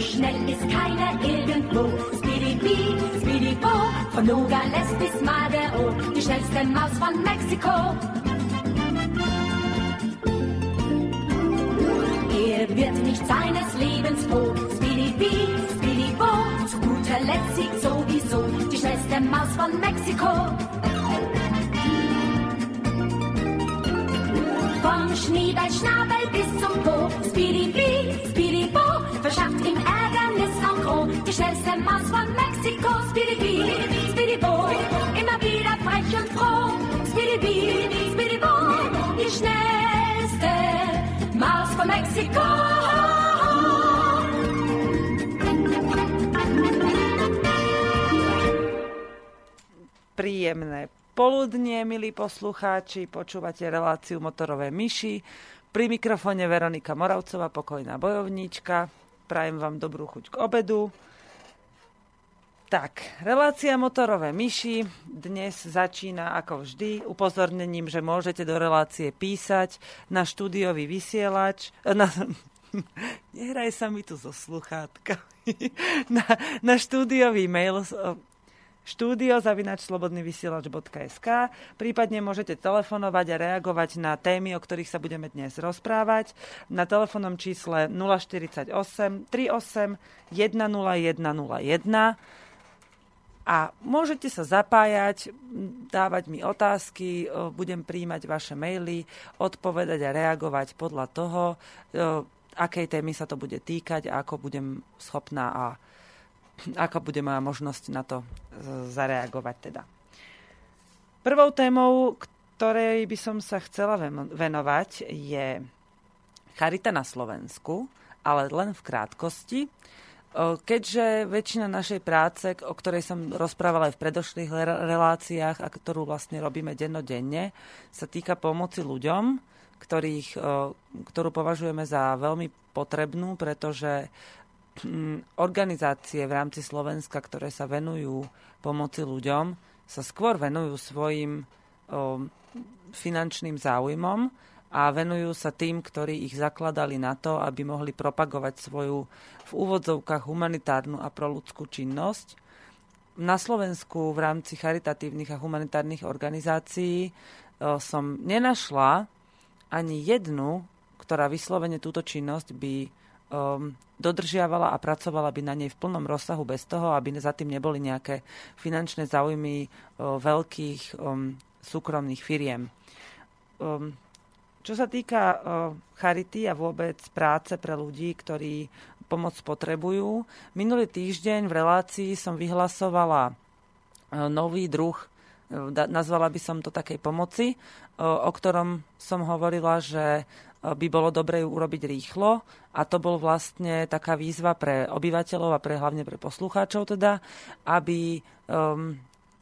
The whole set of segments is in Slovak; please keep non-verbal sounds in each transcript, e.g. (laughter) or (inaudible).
schnell ist keiner irgendwo. Speedy Speedy Bo, von Nogales bis Madero, die schnellste Maus von Mexiko. Er wird nicht seines Lebens froh. Speedy Bee, Speedy Bo, zu guter Letzt siegt sowieso die schnellste Maus von Mexiko. Vom Schniedelschnabel bis zum Po, Speedy Bee, Speedy Bo, verschafft ihm Ärgernis en gros. Die schnellste Maus von Mexiko, Speedy Bee, Speedy Bo, immer wieder frech und froh. Speedy Bee, Speedy Bo, die schnellste Maus von Mexiko. Príjemné poludnie, milí poslucháči, počúvate reláciu Motorové myši. Pri mikrofóne Veronika Moravcová, pokojná bojovníčka. Prajem vám dobrú chuť k obedu. Tak, relácia Motorové myši dnes začína ako vždy upozornením, že môžete do relácie písať na štúdiový vysielač, na, (laughs) nehraj sa mi tu so sluchátkami, (laughs) na, na štúdiový mail štúdio.slobodnyvysielač.sk Prípadne môžete telefonovať a reagovať na témy, o ktorých sa budeme dnes rozprávať. Na telefónnom čísle 048 38 10101 a môžete sa zapájať, dávať mi otázky, budem príjmať vaše maily, odpovedať a reagovať podľa toho, akej témy sa to bude týkať a ako budem schopná a ako bude moja možnosť na to zareagovať teda. Prvou témou, ktorej by som sa chcela venovať, je charita na Slovensku, ale len v krátkosti. Keďže väčšina našej práce, o ktorej som rozprávala aj v predošlých reláciách a ktorú vlastne robíme dennodenne, sa týka pomoci ľuďom, ktorých, ktorú považujeme za veľmi potrebnú, pretože organizácie v rámci Slovenska, ktoré sa venujú pomoci ľuďom, sa skôr venujú svojim o, finančným záujmom a venujú sa tým, ktorí ich zakladali na to, aby mohli propagovať svoju v úvodzovkách humanitárnu a proludskú činnosť. Na Slovensku v rámci charitatívnych a humanitárnych organizácií o, som nenašla ani jednu, ktorá vyslovene túto činnosť by um, dodržiavala a pracovala by na nej v plnom rozsahu bez toho, aby za tým neboli nejaké finančné záujmy uh, veľkých um, súkromných firiem. Um, čo sa týka uh, charity a vôbec práce pre ľudí, ktorí pomoc potrebujú, minulý týždeň v relácii som vyhlasovala uh, nový druh nazvala by som to takej pomoci, o ktorom som hovorila, že by bolo dobre ju urobiť rýchlo. A to bol vlastne taká výzva pre obyvateľov a pre, hlavne pre poslucháčov teda, aby um,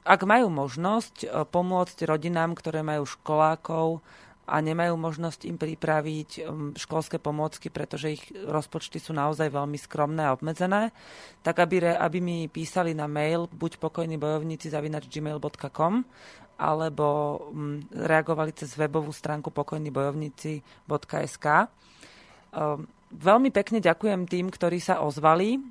ak majú možnosť uh, pomôcť rodinám, ktoré majú školákov a nemajú možnosť im pripraviť um, školské pomôcky, pretože ich rozpočty sú naozaj veľmi skromné a obmedzené, tak aby, aby mi písali na mail buď pokojní bojovníci zavinač gmail.com alebo mm, reagovali cez webovú stránku pokojnybojovníci.sk. Ehm, veľmi pekne ďakujem tým, ktorí sa ozvali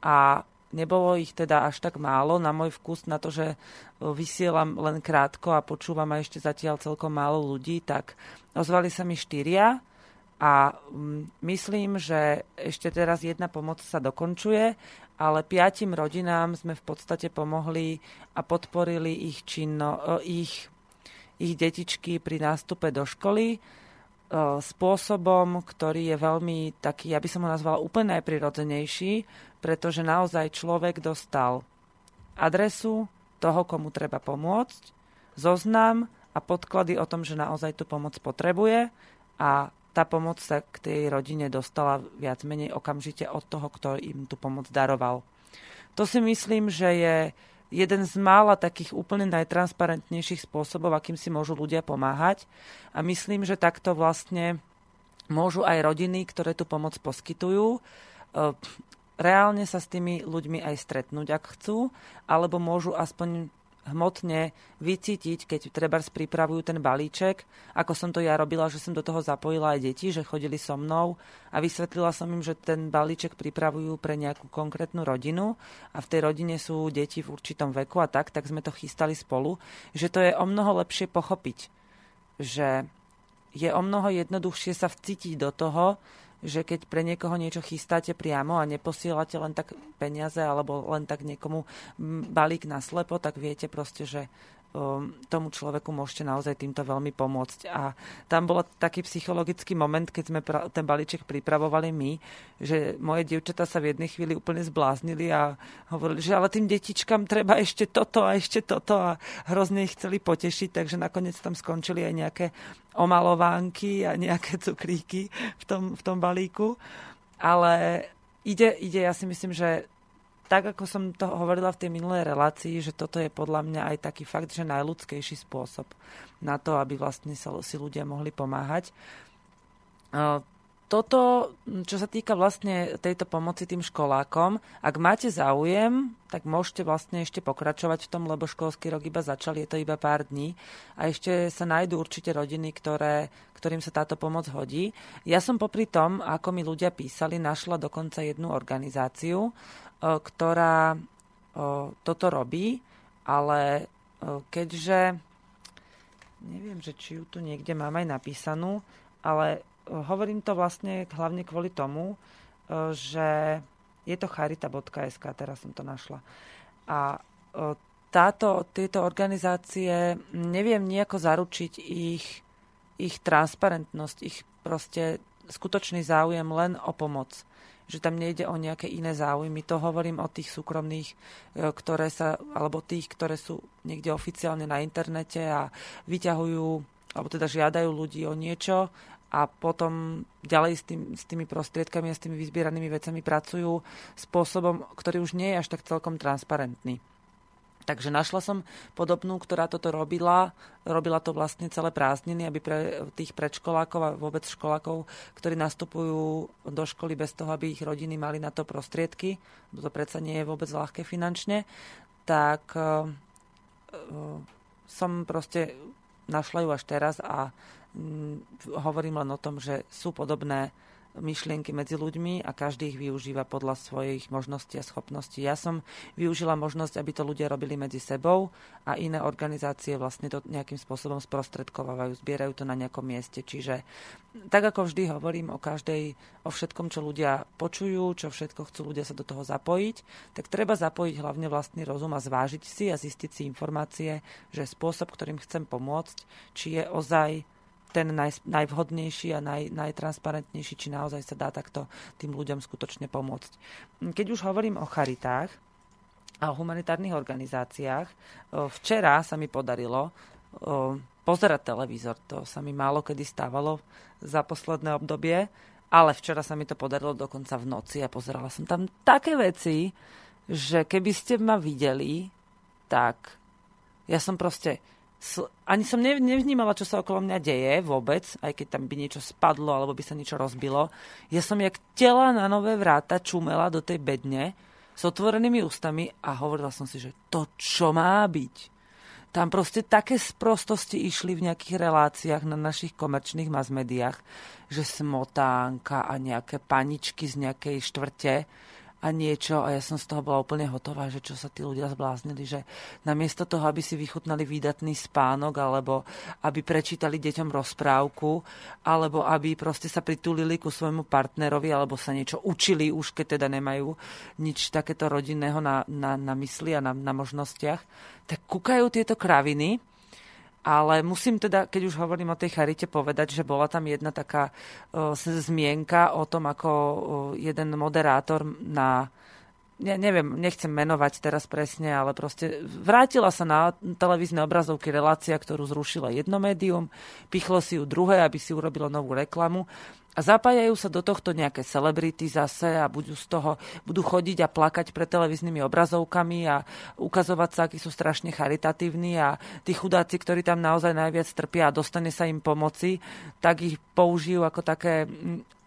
a nebolo ich teda až tak málo na môj vkus, na to, že e, vysielam len krátko a počúvam a ešte zatiaľ celkom málo ľudí, tak ozvali sa mi štyria a mm, myslím, že ešte teraz jedna pomoc sa dokončuje ale piatim rodinám sme v podstate pomohli a podporili ich, činno, e, ich, ich detičky pri nástupe do školy e, spôsobom, ktorý je veľmi taký, ja by som ho nazvala úplne najprirodzenejší, pretože naozaj človek dostal adresu toho, komu treba pomôcť, zoznam a podklady o tom, že naozaj tú pomoc potrebuje a tá pomoc sa k tej rodine dostala viac menej okamžite od toho, kto im tú pomoc daroval. To si myslím, že je jeden z mála takých úplne najtransparentnejších spôsobov, akým si môžu ľudia pomáhať. A myslím, že takto vlastne môžu aj rodiny, ktoré tú pomoc poskytujú, e, reálne sa s tými ľuďmi aj stretnúť, ak chcú, alebo môžu aspoň hmotne vycítiť, keď treba pripravujú ten balíček, ako som to ja robila, že som do toho zapojila aj deti, že chodili so mnou a vysvetlila som im, že ten balíček pripravujú pre nejakú konkrétnu rodinu. A v tej rodine sú deti v určitom veku a tak, tak sme to chystali spolu, že to je o mnoho lepšie pochopiť, že je o mnoho jednoduchšie sa vcítiť do toho, že keď pre niekoho niečo chystáte priamo a neposielate len tak peniaze alebo len tak niekomu balík na slepo, tak viete proste, že tomu človeku môžete naozaj týmto veľmi pomôcť. A tam bol taký psychologický moment, keď sme ten balíček pripravovali my, že moje dievčatá sa v jednej chvíli úplne zbláznili a hovorili, že ale tým detičkám treba ešte toto a ešte toto a hrozne ich chceli potešiť, takže nakoniec tam skončili aj nejaké omalovánky a nejaké cukríky v tom, v tom balíku. Ale ide, ide, ja si myslím, že tak, ako som to hovorila v tej minulej relácii, že toto je podľa mňa aj taký fakt, že najľudskejší spôsob na to, aby vlastne sa, si ľudia mohli pomáhať toto, čo sa týka vlastne tejto pomoci tým školákom, ak máte záujem, tak môžete vlastne ešte pokračovať v tom, lebo školský rok iba začal, je to iba pár dní a ešte sa nájdú určite rodiny, ktoré, ktorým sa táto pomoc hodí. Ja som popri tom, ako mi ľudia písali, našla dokonca jednu organizáciu, ktorá e, toto robí, ale e, keďže neviem, že či ju tu niekde mám aj napísanú, ale hovorím to vlastne hlavne kvôli tomu, e, že je to charita.sk, teraz som to našla. A e, táto, tieto organizácie, neviem nejako zaručiť ich, ich transparentnosť, ich proste skutočný záujem len o pomoc. Že tam nejde o nejaké iné záujmy. To hovorím o tých súkromných, e, ktoré sa, alebo tých, ktoré sú niekde oficiálne na internete a vyťahujú, alebo teda žiadajú ľudí o niečo a potom ďalej s, tým, s tými prostriedkami a s tými vyzbieranými vecami pracujú spôsobom, ktorý už nie je až tak celkom transparentný. Takže našla som podobnú, ktorá toto robila. Robila to vlastne celé prázdniny, aby pre tých predškolákov a vôbec školákov, ktorí nastupujú do školy bez toho, aby ich rodiny mali na to prostriedky, to predsa nie je vôbec ľahké finančne, tak uh, som proste našla ju až teraz a Mm, hovorím len o tom, že sú podobné myšlienky medzi ľuďmi a každý ich využíva podľa svojich možností a schopností. Ja som využila možnosť, aby to ľudia robili medzi sebou a iné organizácie vlastne to nejakým spôsobom sprostredkovávajú, zbierajú to na nejakom mieste. Čiže tak ako vždy hovorím o každej, o všetkom, čo ľudia počujú, čo všetko chcú ľudia sa do toho zapojiť, tak treba zapojiť hlavne vlastný rozum a zvážiť si a zistiť si informácie, že spôsob, ktorým chcem pomôcť, či je ozaj ten naj, najvhodnejší a naj, najtransparentnejší, či naozaj sa dá takto tým ľuďom skutočne pomôcť. Keď už hovorím o charitách a o humanitárnych organizáciách, včera sa mi podarilo pozerať televízor. To sa mi málo kedy stávalo za posledné obdobie, ale včera sa mi to podarilo dokonca v noci a pozerala som tam také veci, že keby ste ma videli, tak ja som proste ani som nevnímala, čo sa okolo mňa deje vôbec, aj keď tam by niečo spadlo alebo by sa niečo rozbilo. Ja som jak tela na nové vráta čumela do tej bedne s otvorenými ústami a hovorila som si, že to čo má byť? Tam proste také sprostosti išli v nejakých reláciách na našich komerčných masmediách, že smotánka a nejaké paničky z nejakej štvrte a niečo a ja som z toho bola úplne hotová, že čo sa tí ľudia zbláznili, že namiesto toho, aby si vychutnali výdatný spánok alebo aby prečítali deťom rozprávku alebo aby proste sa pritulili ku svojmu partnerovi alebo sa niečo učili už, keď teda nemajú nič takéto rodinného na, na, na mysli a na, na možnostiach, tak kúkajú tieto kraviny ale musím teda, keď už hovorím o tej charite, povedať, že bola tam jedna taká uh, zmienka o tom, ako uh, jeden moderátor na ne, neviem, nechcem menovať teraz presne, ale proste vrátila sa na televízne obrazovky relácia, ktorú zrušila jedno médium, pichlo si ju druhé, aby si urobilo novú reklamu a zapájajú sa do tohto nejaké celebrity zase a budú z toho, budú chodiť a plakať pred televíznymi obrazovkami a ukazovať sa, akí sú strašne charitatívni a tí chudáci, ktorí tam naozaj najviac trpia a dostane sa im pomoci, tak ich použijú ako také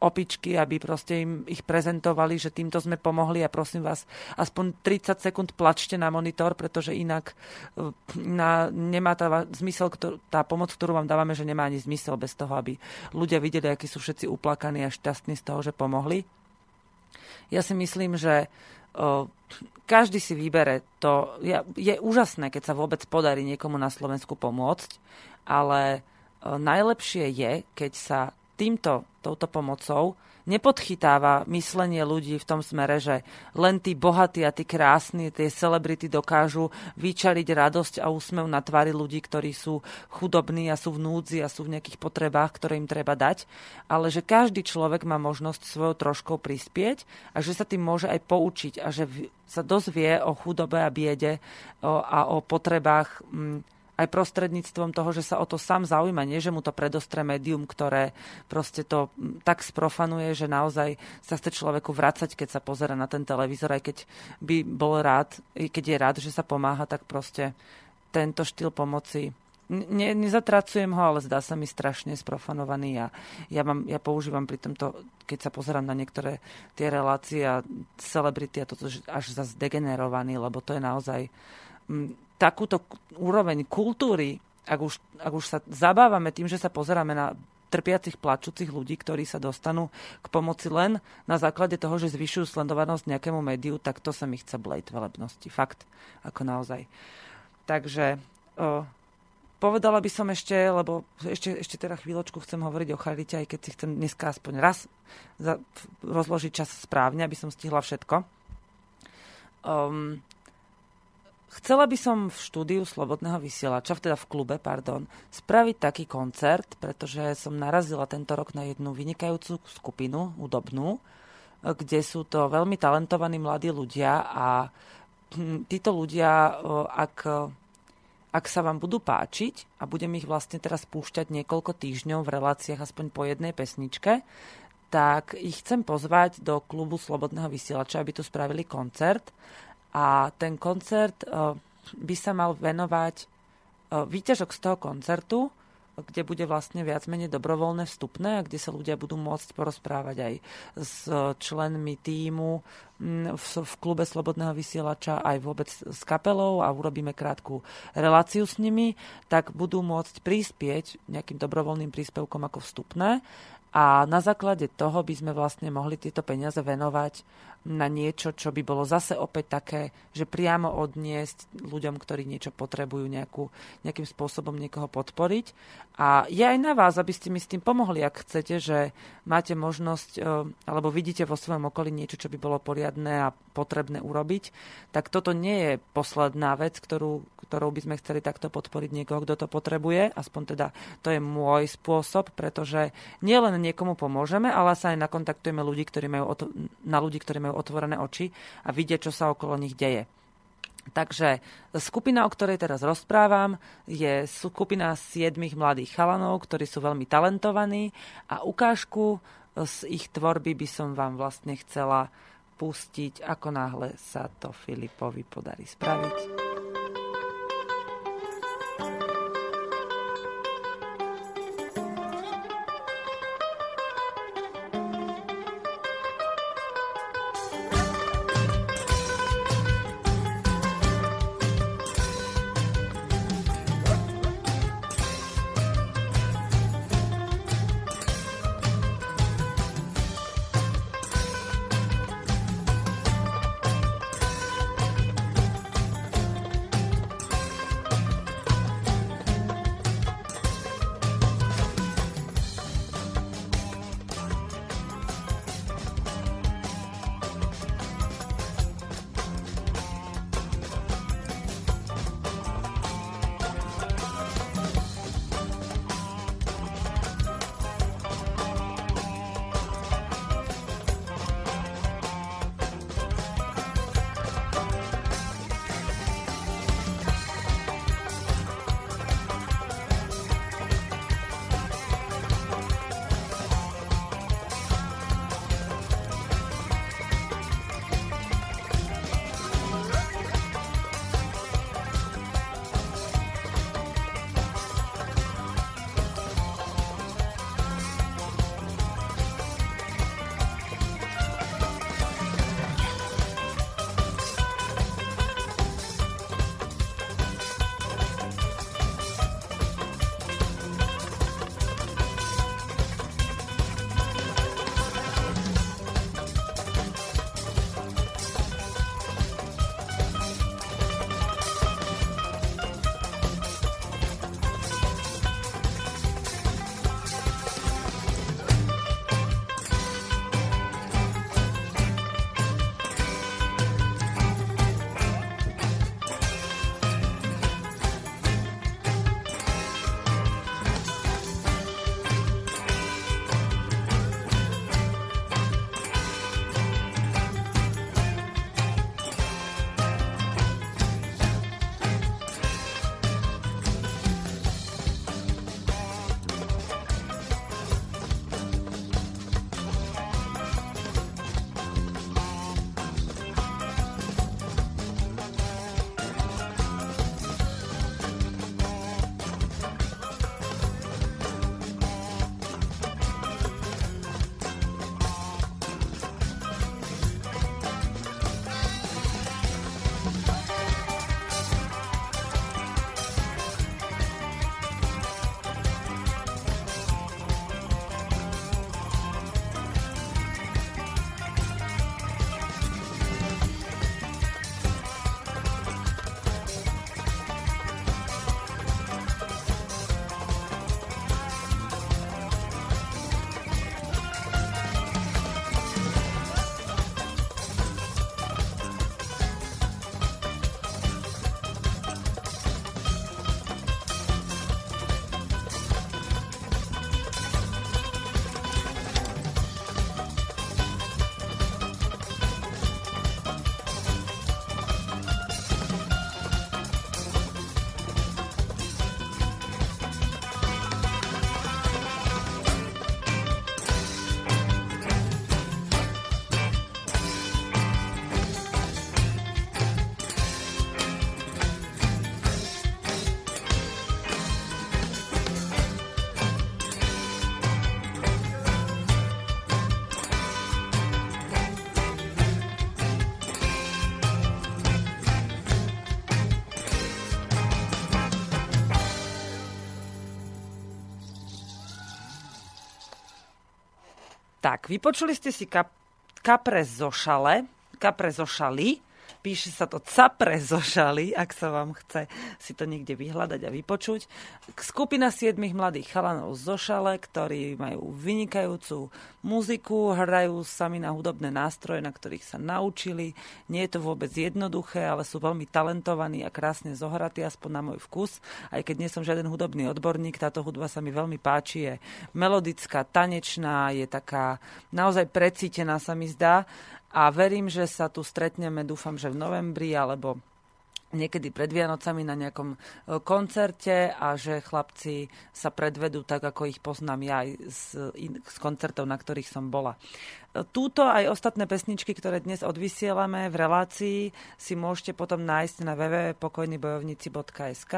opičky, aby proste im ich prezentovali, že týmto sme pomohli a prosím vás, aspoň 30 sekúnd plačte na monitor, pretože inak e, na, nemá tá zmysel, tá pomoc, ktorú vám dávame, že nemá ani zmysel bez toho, aby ľudia videli, akí sú všetci uplakaní a šťastní z toho, že pomohli. Ja si myslím, že každý si vybere to. Je úžasné, keď sa vôbec podarí niekomu na Slovensku pomôcť, ale najlepšie je, keď sa týmto, touto pomocou nepodchytáva myslenie ľudí v tom smere, že len tí bohatí a tí krásni, tie celebrity dokážu vyčariť radosť a úsmev na tvári ľudí, ktorí sú chudobní a sú v núdzi a sú v nejakých potrebách, ktoré im treba dať, ale že každý človek má možnosť svojou troškou prispieť a že sa tým môže aj poučiť a že sa dozvie o chudobe a biede a o potrebách mm, aj prostredníctvom toho, že sa o to sám zaujíma, nie že mu to predostre médium, ktoré proste to tak sprofanuje, že naozaj sa chce človeku vracať, keď sa pozera na ten televízor, aj keď by bol rád, keď je rád, že sa pomáha, tak proste tento štýl pomoci ne, nezatracujem ho, ale zdá sa mi strašne sprofanovaný a ja, mám, ja používam pri tomto, keď sa pozerám na niektoré tie relácie a celebrity a toto až zase degenerovaný, lebo to je naozaj takúto úroveň kultúry, ak už, ak už sa zabávame tým, že sa pozeráme na trpiacich, plačúcich ľudí, ktorí sa dostanú k pomoci len na základe toho, že zvyšujú sledovanosť nejakému médiu, tak to sa mi chce blejť velebnosti. Fakt, ako naozaj. Takže o, povedala by som ešte, lebo ešte, ešte teda chvíľočku chcem hovoriť o charite, aj keď si chcem dneska aspoň raz za, rozložiť čas správne, aby som stihla všetko. Um, Chcela by som v štúdiu Slobodného vysielača, teda v klube, pardon, spraviť taký koncert, pretože som narazila tento rok na jednu vynikajúcu skupinu, údobnú, kde sú to veľmi talentovaní mladí ľudia a hm, títo ľudia, ak, ak sa vám budú páčiť a budem ich vlastne teraz púšťať niekoľko týždňov v reláciách aspoň po jednej pesničke, tak ich chcem pozvať do klubu Slobodného vysielača, aby tu spravili koncert a ten koncert eh, by sa mal venovať eh, výťažok z toho koncertu, kde bude vlastne viac menej dobrovoľné vstupné a kde sa ľudia budú môcť porozprávať aj s členmi týmu v, v klube Slobodného vysielača, aj vôbec s kapelou a urobíme krátku reláciu s nimi, tak budú môcť prispieť nejakým dobrovoľným príspevkom ako vstupné a na základe toho by sme vlastne mohli tieto peniaze venovať na niečo, čo by bolo zase opäť také, že priamo odniesť ľuďom, ktorí niečo potrebujú, nejakú, nejakým spôsobom niekoho podporiť. A je aj na vás, aby ste mi s tým pomohli, ak chcete, že máte možnosť, e, alebo vidíte vo svojom okolí niečo, čo by bolo poriadne a potrebné urobiť, tak toto nie je posledná vec, ktorú, ktorou by sme chceli takto podporiť niekoho, kto to potrebuje. Aspoň teda to je môj spôsob, pretože nielen niekomu pomôžeme, ale sa aj nakontaktujeme ľudí, ktorí majú, na ľudí, ktorí majú otvorené oči a vidia, čo sa okolo nich deje. Takže skupina, o ktorej teraz rozprávam, je skupina siedmých mladých chalanov, ktorí sú veľmi talentovaní a ukážku z ich tvorby by som vám vlastne chcela pustiť, ako náhle sa to Filipovi podarí spraviť. Tak, vypočuli ste si kap, kapre zošale, kapre zošali, Píše sa to capre zošali, ak sa vám chce si to niekde vyhľadať a vypočuť. Skupina siedmých mladých chalanov z Zošale, ktorí majú vynikajúcu muziku, hrajú sami na hudobné nástroje, na ktorých sa naučili. Nie je to vôbec jednoduché, ale sú veľmi talentovaní a krásne zohratí, aspoň na môj vkus. Aj keď nie som žiaden hudobný odborník, táto hudba sa mi veľmi páči. Je melodická, tanečná, je taká naozaj precítená sa mi zdá a verím, že sa tu stretneme, dúfam, že v novembri alebo niekedy pred Vianocami na nejakom e, koncerte a že chlapci sa predvedú tak, ako ich poznám ja aj z, z koncertov, na ktorých som bola. E, túto aj ostatné pesničky, ktoré dnes odvysielame v relácii, si môžete potom nájsť na www.pokojnybojovníci.sk.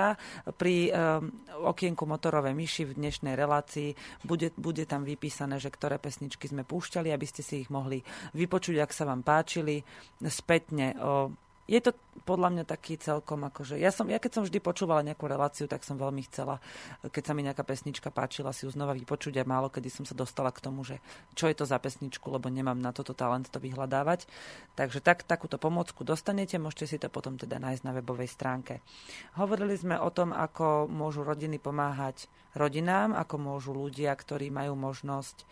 Pri um, okienku motorové myši v dnešnej relácii bude, bude tam vypísané, že ktoré pesničky sme púšťali, aby ste si ich mohli vypočuť, ak sa vám páčili. Spätne o, je to podľa mňa taký celkom akože... Ja, som, ja keď som vždy počúvala nejakú reláciu, tak som veľmi chcela, keď sa mi nejaká pesnička páčila, si ju znova vypočuť a málo kedy som sa dostala k tomu, že čo je to za pesničku, lebo nemám na toto talent to vyhľadávať. Takže tak, takúto pomocku dostanete, môžete si to potom teda nájsť na webovej stránke. Hovorili sme o tom, ako môžu rodiny pomáhať rodinám, ako môžu ľudia, ktorí majú možnosť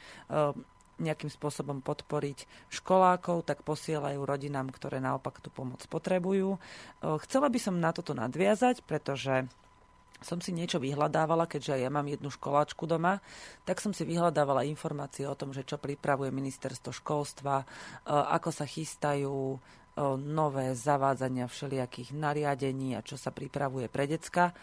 nejakým spôsobom podporiť školákov, tak posielajú rodinám, ktoré naopak tú pomoc potrebujú. Chcela by som na toto nadviazať, pretože som si niečo vyhľadávala, keďže ja mám jednu školáčku doma, tak som si vyhľadávala informácie o tom, že čo pripravuje ministerstvo školstva, ako sa chystajú nové zavádzania všelijakých nariadení a čo sa pripravuje pre decka.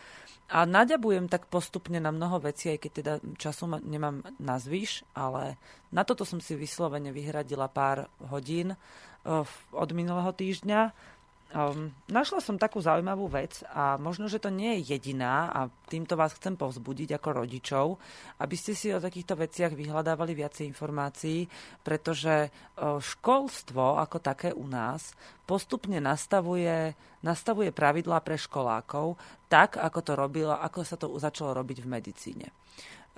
A naďabujem tak postupne na mnoho vecí, aj keď teda času nemám na zvyš, ale na toto som si vyslovene vyhradila pár hodín od minulého týždňa Um, našla som takú zaujímavú vec a možno, že to nie je jediná a týmto vás chcem povzbudiť ako rodičov, aby ste si o takýchto veciach vyhľadávali viacej informácií, pretože uh, školstvo ako také u nás postupne nastavuje, nastavuje pravidlá pre školákov tak, ako to robilo, ako sa to začalo robiť v medicíne.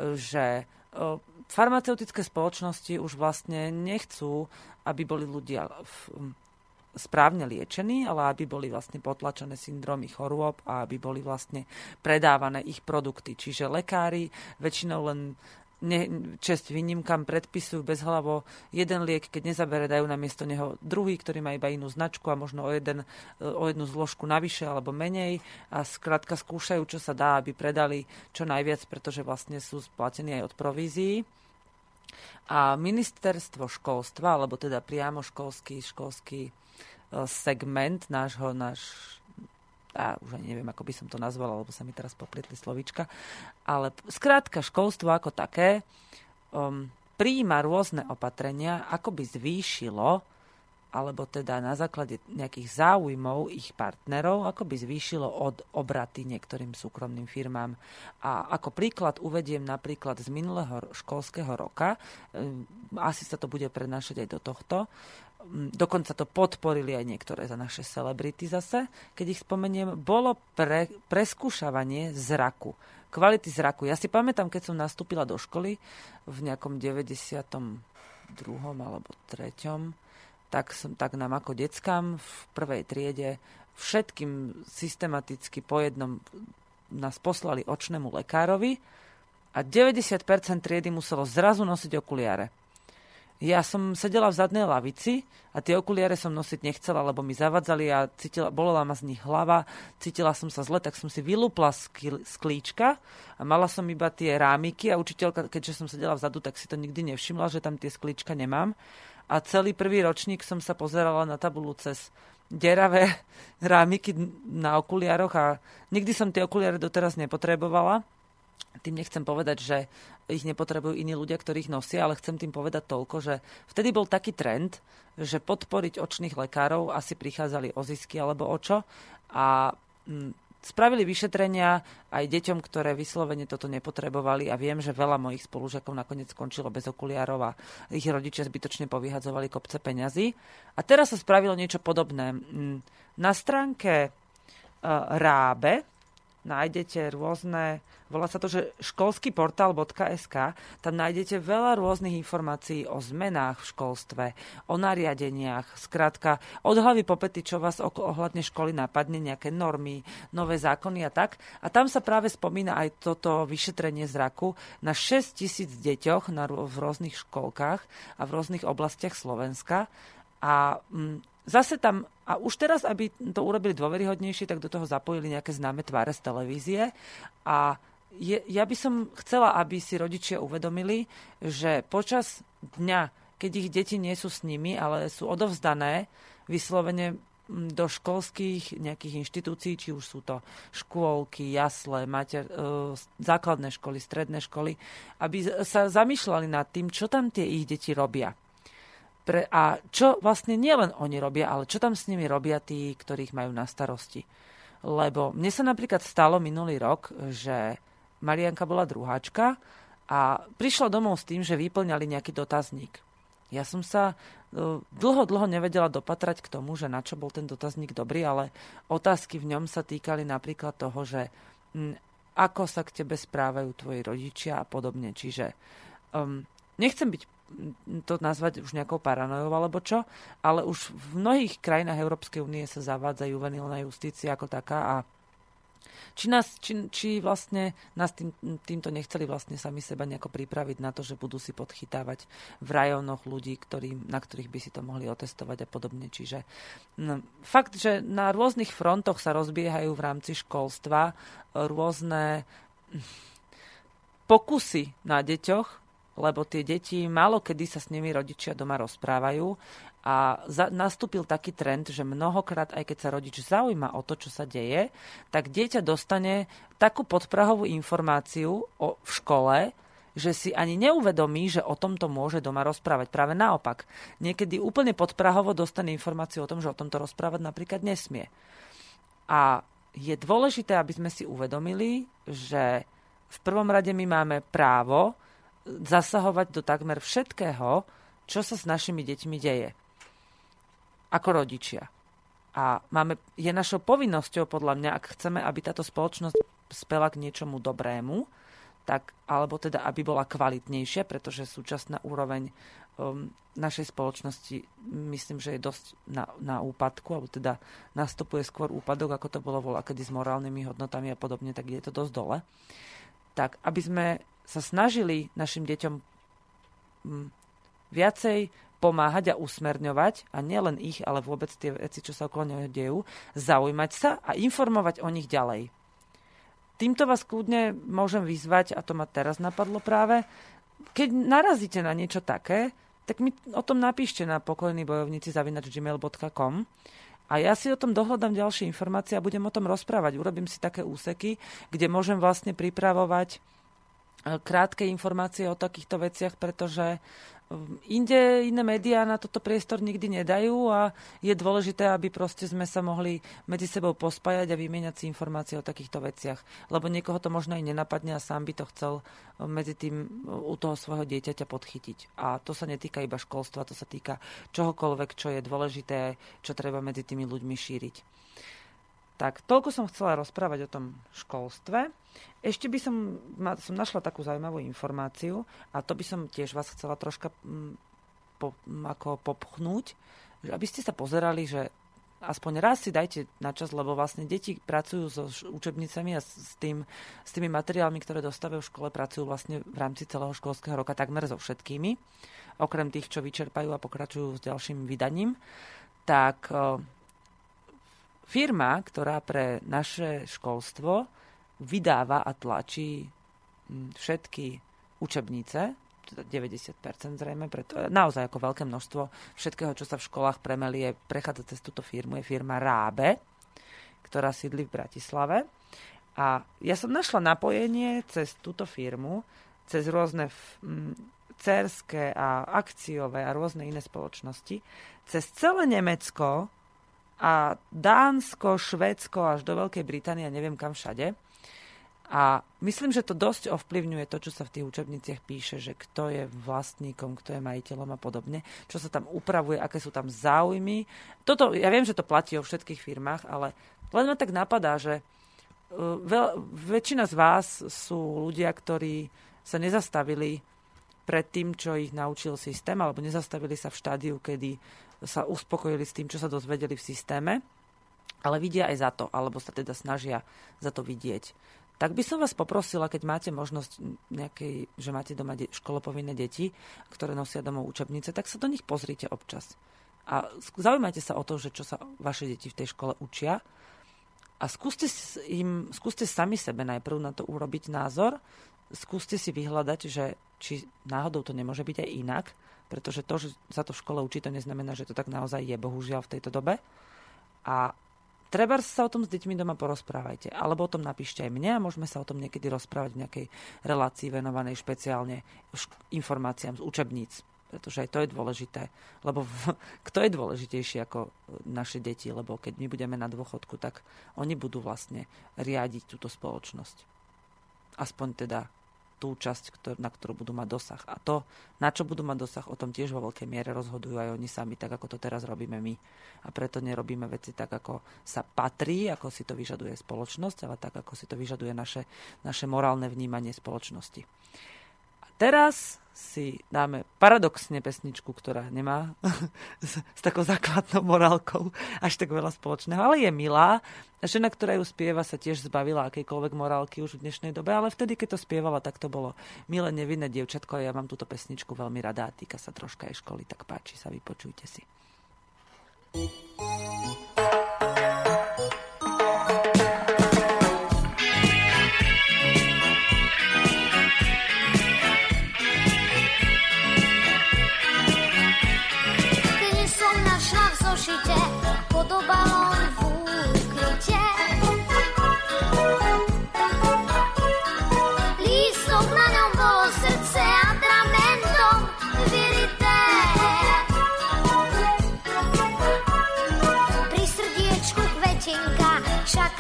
Že uh, farmaceutické spoločnosti už vlastne nechcú, aby boli ľudia v, správne liečení, ale aby boli vlastne potlačené syndromy chorôb a aby boli vlastne predávané ich produkty. Čiže lekári väčšinou len ne, čest výnimkám predpisujú bez hlavo jeden liek, keď nezabere, dajú na miesto neho druhý, ktorý má iba inú značku a možno o, jeden, o jednu zložku navyše alebo menej a skrátka skúšajú, čo sa dá, aby predali čo najviac, pretože vlastne sú splatení aj od provízií. A ministerstvo školstva, alebo teda priamo školský, školský segment nášho, náš a už ani neviem, ako by som to nazvala, lebo sa mi teraz poplietli slovička, ale skrátka školstvo ako také um, prijíma rôzne opatrenia, ako by zvýšilo alebo teda na základe nejakých záujmov ich partnerov, ako by zvýšilo od obraty niektorým súkromným firmám. A ako príklad uvediem napríklad z minulého školského roka, um, asi sa to bude prednášať aj do tohto, dokonca to podporili aj niektoré za naše celebrity zase, keď ich spomeniem, bolo pre, preskúšavanie zraku. Kvality zraku. Ja si pamätám, keď som nastúpila do školy v nejakom 92. alebo 3. Tak, som, tak nám ako deckám v prvej triede všetkým systematicky po jednom nás poslali očnému lekárovi a 90% triedy muselo zrazu nosiť okuliare ja som sedela v zadnej lavici a tie okuliare som nosiť nechcela, lebo mi zavadzali a cítila, bolela ma z nich hlava, cítila som sa zle, tak som si vylúpla z klíčka a mala som iba tie rámiky a učiteľka, keďže som sedela vzadu, tak si to nikdy nevšimla, že tam tie sklíčka nemám. A celý prvý ročník som sa pozerala na tabulu cez deravé (laughs) rámiky na okuliároch a nikdy som tie okuliare doteraz nepotrebovala. Tým nechcem povedať, že ich nepotrebujú iní ľudia, ktorí ich nosia, ale chcem tým povedať toľko, že vtedy bol taký trend, že podporiť očných lekárov asi prichádzali o zisky alebo o čo a mm, spravili vyšetrenia aj deťom, ktoré vyslovene toto nepotrebovali a viem, že veľa mojich spolužiakov nakoniec skončilo bez okuliarov a ich rodičia zbytočne povyhadzovali kopce peňazí. A teraz sa spravilo niečo podobné. Mm, na stránke uh, Rábe nájdete rôzne, volá sa to, že školský portál.sk, tam nájdete veľa rôznych informácií o zmenách v školstve, o nariadeniach, skrátka od hlavy po pety, čo vás ohľadne školy napadne, nejaké normy, nové zákony a tak. A tam sa práve spomína aj toto vyšetrenie zraku na 6 tisíc deťoch na, v rôznych školkách a v rôznych oblastiach Slovenska. A mm, zase tam, a už teraz, aby to urobili dôveryhodnejšie, tak do toho zapojili nejaké známe tváre z televízie a je, ja by som chcela, aby si rodičia uvedomili, že počas dňa, keď ich deti nie sú s nimi, ale sú odovzdané vyslovene do školských nejakých inštitúcií, či už sú to škôlky, jasle, mater, e, základné školy, stredné školy, aby sa zamýšľali nad tým, čo tam tie ich deti robia. Pre, a čo vlastne nielen oni robia, ale čo tam s nimi robia tí, ktorých majú na starosti. Lebo mne sa napríklad stalo minulý rok, že Marianka bola druháčka a prišla domov s tým, že vyplňali nejaký dotazník. Ja som sa e, dlho, dlho nevedela dopatrať k tomu, že na čo bol ten dotazník dobrý, ale otázky v ňom sa týkali napríklad toho, že ako sa k tebe správajú tvoji rodičia a podobne. Čiže um, nechcem byť to nazvať už nejakou paranojou alebo čo, ale už v mnohých krajinách Európskej únie sa zavádza juvenilná justícia ako taká a či, nás, či, či vlastne nás tým, týmto nechceli vlastne sami seba nejako pripraviť na to, že budú si podchytávať v rajónoch ľudí, ktorý, na ktorých by si to mohli otestovať a podobne. Čiže no, fakt, že na rôznych frontoch sa rozbiehajú v rámci školstva rôzne pokusy na deťoch, lebo tie deti málo kedy sa s nimi rodičia doma rozprávajú a za, nastúpil taký trend, že mnohokrát, aj keď sa rodič zaujíma o to, čo sa deje, tak dieťa dostane takú podprahovú informáciu o, v škole, že si ani neuvedomí, že o tomto môže doma rozprávať. Práve naopak. Niekedy úplne podprahovo dostane informáciu o tom, že o tomto rozprávať napríklad nesmie. A je dôležité, aby sme si uvedomili, že v prvom rade my máme právo zasahovať do takmer všetkého, čo sa s našimi deťmi deje. Ako rodičia. A máme, je našou povinnosťou, podľa mňa, ak chceme, aby táto spoločnosť spela k niečomu dobrému, tak, alebo teda, aby bola kvalitnejšia, pretože súčasná úroveň um, našej spoločnosti myslím, že je dosť na, na úpadku, alebo teda nastupuje skôr úpadok, ako to bolo voľa kedy s morálnymi hodnotami a podobne, tak je to dosť dole. Tak, aby sme sa snažili našim deťom mm, viacej pomáhať a usmerňovať, a nielen ich, ale vôbec tie veci, čo sa okolo neho dejú, zaujímať sa a informovať o nich ďalej. Týmto vás kľudne môžem vyzvať, a to ma teraz napadlo práve, keď narazíte na niečo také, tak mi o tom napíšte na pokojný bojovníci zavinač.gmail.com a ja si o tom dohľadám ďalšie informácie a budem o tom rozprávať. Urobím si také úseky, kde môžem vlastne pripravovať krátke informácie o takýchto veciach, pretože um, inde iné médiá na toto priestor nikdy nedajú a je dôležité, aby proste sme sa mohli medzi sebou pospájať a vymieňať si informácie o takýchto veciach. Lebo niekoho to možno aj nenapadne a sám by to chcel um, medzi tým um, u toho svojho dieťaťa podchytiť. A to sa netýka iba školstva, to sa týka čohokoľvek, čo je dôležité, čo treba medzi tými ľuďmi šíriť. Tak, toľko som chcela rozprávať o tom školstve. Ešte by som, som našla takú zaujímavú informáciu a to by som tiež vás chcela troška mm, po, mm, ako popchnúť, že aby ste sa pozerali, že aspoň raz si dajte na čas, lebo vlastne deti pracujú so učebnicami a s, tým, s tými materiálmi, ktoré dostávajú v škole, pracujú vlastne v rámci celého školského roka takmer so všetkými, okrem tých, čo vyčerpajú a pokračujú s ďalším vydaním. Tak firma, ktorá pre naše školstvo vydáva a tlačí mm, všetky učebnice, teda 90% zrejme, preto, naozaj ako veľké množstvo všetkého, čo sa v školách premelie, prechádza cez túto firmu, je firma Rábe, ktorá sídli v Bratislave. A ja som našla napojenie cez túto firmu, cez rôzne mm, cerské a akciové a rôzne iné spoločnosti, cez celé Nemecko, a Dánsko, Švédsko až do Veľkej Británie neviem kam všade. A myslím, že to dosť ovplyvňuje to, čo sa v tých učebniciach píše, že kto je vlastníkom, kto je majiteľom a podobne, čo sa tam upravuje, aké sú tam záujmy. Toto, ja viem, že to platí o všetkých firmách, ale len ma tak napadá, že veľ, väčšina z vás sú ľudia, ktorí sa nezastavili pred tým, čo ich naučil systém, alebo nezastavili sa v štádiu, kedy sa uspokojili s tým, čo sa dozvedeli v systéme, ale vidia aj za to, alebo sa teda snažia za to vidieť. Tak by som vás poprosila, keď máte možnosť nejakej, že máte doma de- školopovinné deti, ktoré nosia domov učebnice, tak sa do nich pozrite občas. A zaujímajte sa o to, že čo sa vaše deti v tej škole učia a skúste, im, skúste sami sebe najprv na to urobiť názor, skúste si vyhľadať, že či náhodou to nemôže byť aj inak, pretože to, že sa to v škole učí, to neznamená, že to tak naozaj je, bohužiaľ, v tejto dobe. A treba sa o tom s deťmi doma porozprávajte, alebo o tom napíšte aj mne a môžeme sa o tom niekedy rozprávať v nejakej relácii venovanej špeciálne informáciám z učebníc, pretože aj to je dôležité. Lebo (laughs) kto je dôležitejší ako naše deti? Lebo keď my budeme na dôchodku, tak oni budú vlastne riadiť túto spoločnosť. Aspoň teda tú časť, na ktorú budú mať dosah. A to, na čo budú mať dosah, o tom tiež vo veľkej miere rozhodujú aj oni sami, tak ako to teraz robíme my. A preto nerobíme veci tak, ako sa patrí, ako si to vyžaduje spoločnosť, ale tak, ako si to vyžaduje naše, naše morálne vnímanie spoločnosti teraz si dáme paradoxne pesničku, ktorá nemá (laughs) s, s takou základnou morálkou až tak veľa spoločného, ale je milá. Žena, ktorá ju spieva, sa tiež zbavila akejkoľvek morálky už v dnešnej dobe, ale vtedy, keď to spievala, tak to bolo milé, nevinné dievčatko a ja mám túto pesničku veľmi rada a týka sa troška aj školy, tak páči sa, vypočujte si. No.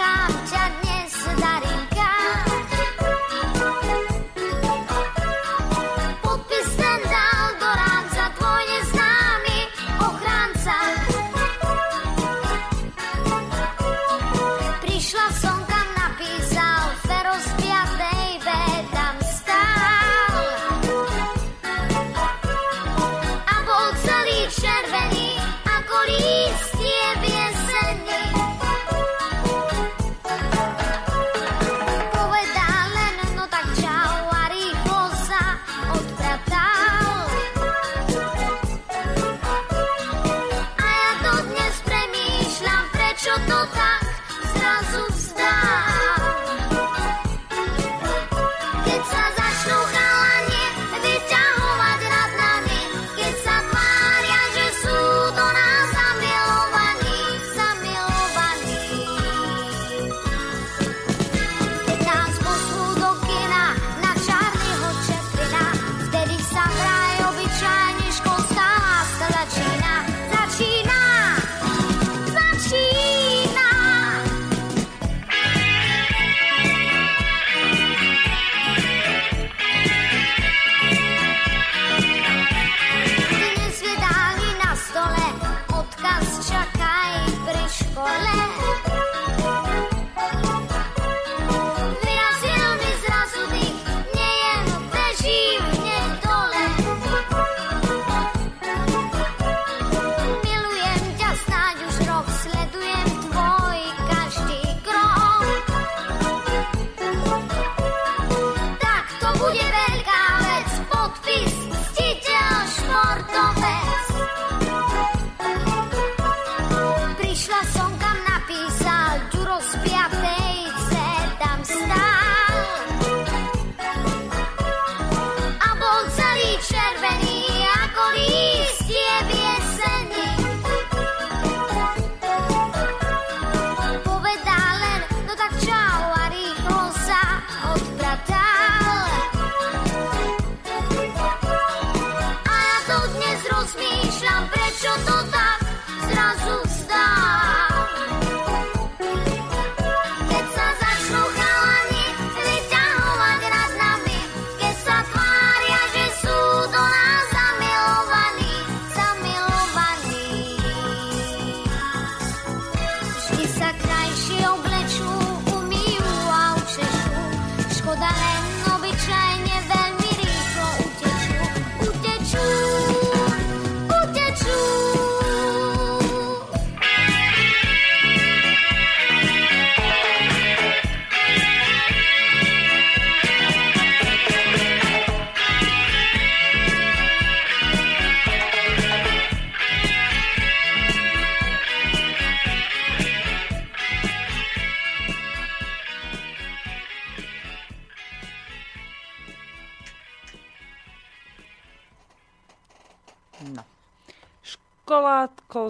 come, Jenny.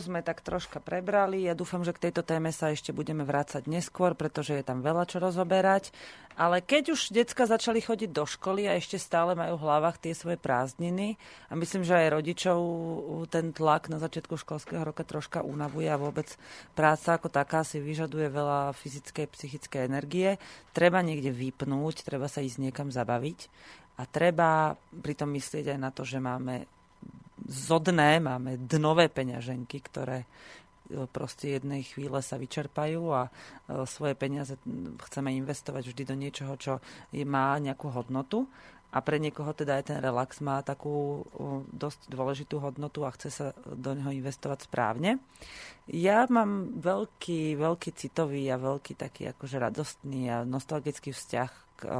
Sme tak troška prebrali. Ja dúfam, že k tejto téme sa ešte budeme vrácať neskôr, pretože je tam veľa čo rozoberať. Ale keď už decka začali chodiť do školy a ešte stále majú v hlavách tie svoje prázdniny a myslím, že aj rodičov ten tlak na začiatku školského roka troška unavuje a vôbec práca ako taká si vyžaduje veľa fyzickej, psychickej energie. Treba niekde vypnúť, treba sa ísť niekam zabaviť a treba pritom myslieť aj na to, že máme zodné, máme dnové peňaženky, ktoré e, proste jednej chvíle sa vyčerpajú a e, svoje peniaze chceme investovať vždy do niečoho, čo má nejakú hodnotu. A pre niekoho teda aj ten relax má takú dosť dôležitú hodnotu a chce sa do neho investovať správne. Ja mám veľký, veľký citový a veľký taký akože radostný a nostalgický vzťah k e,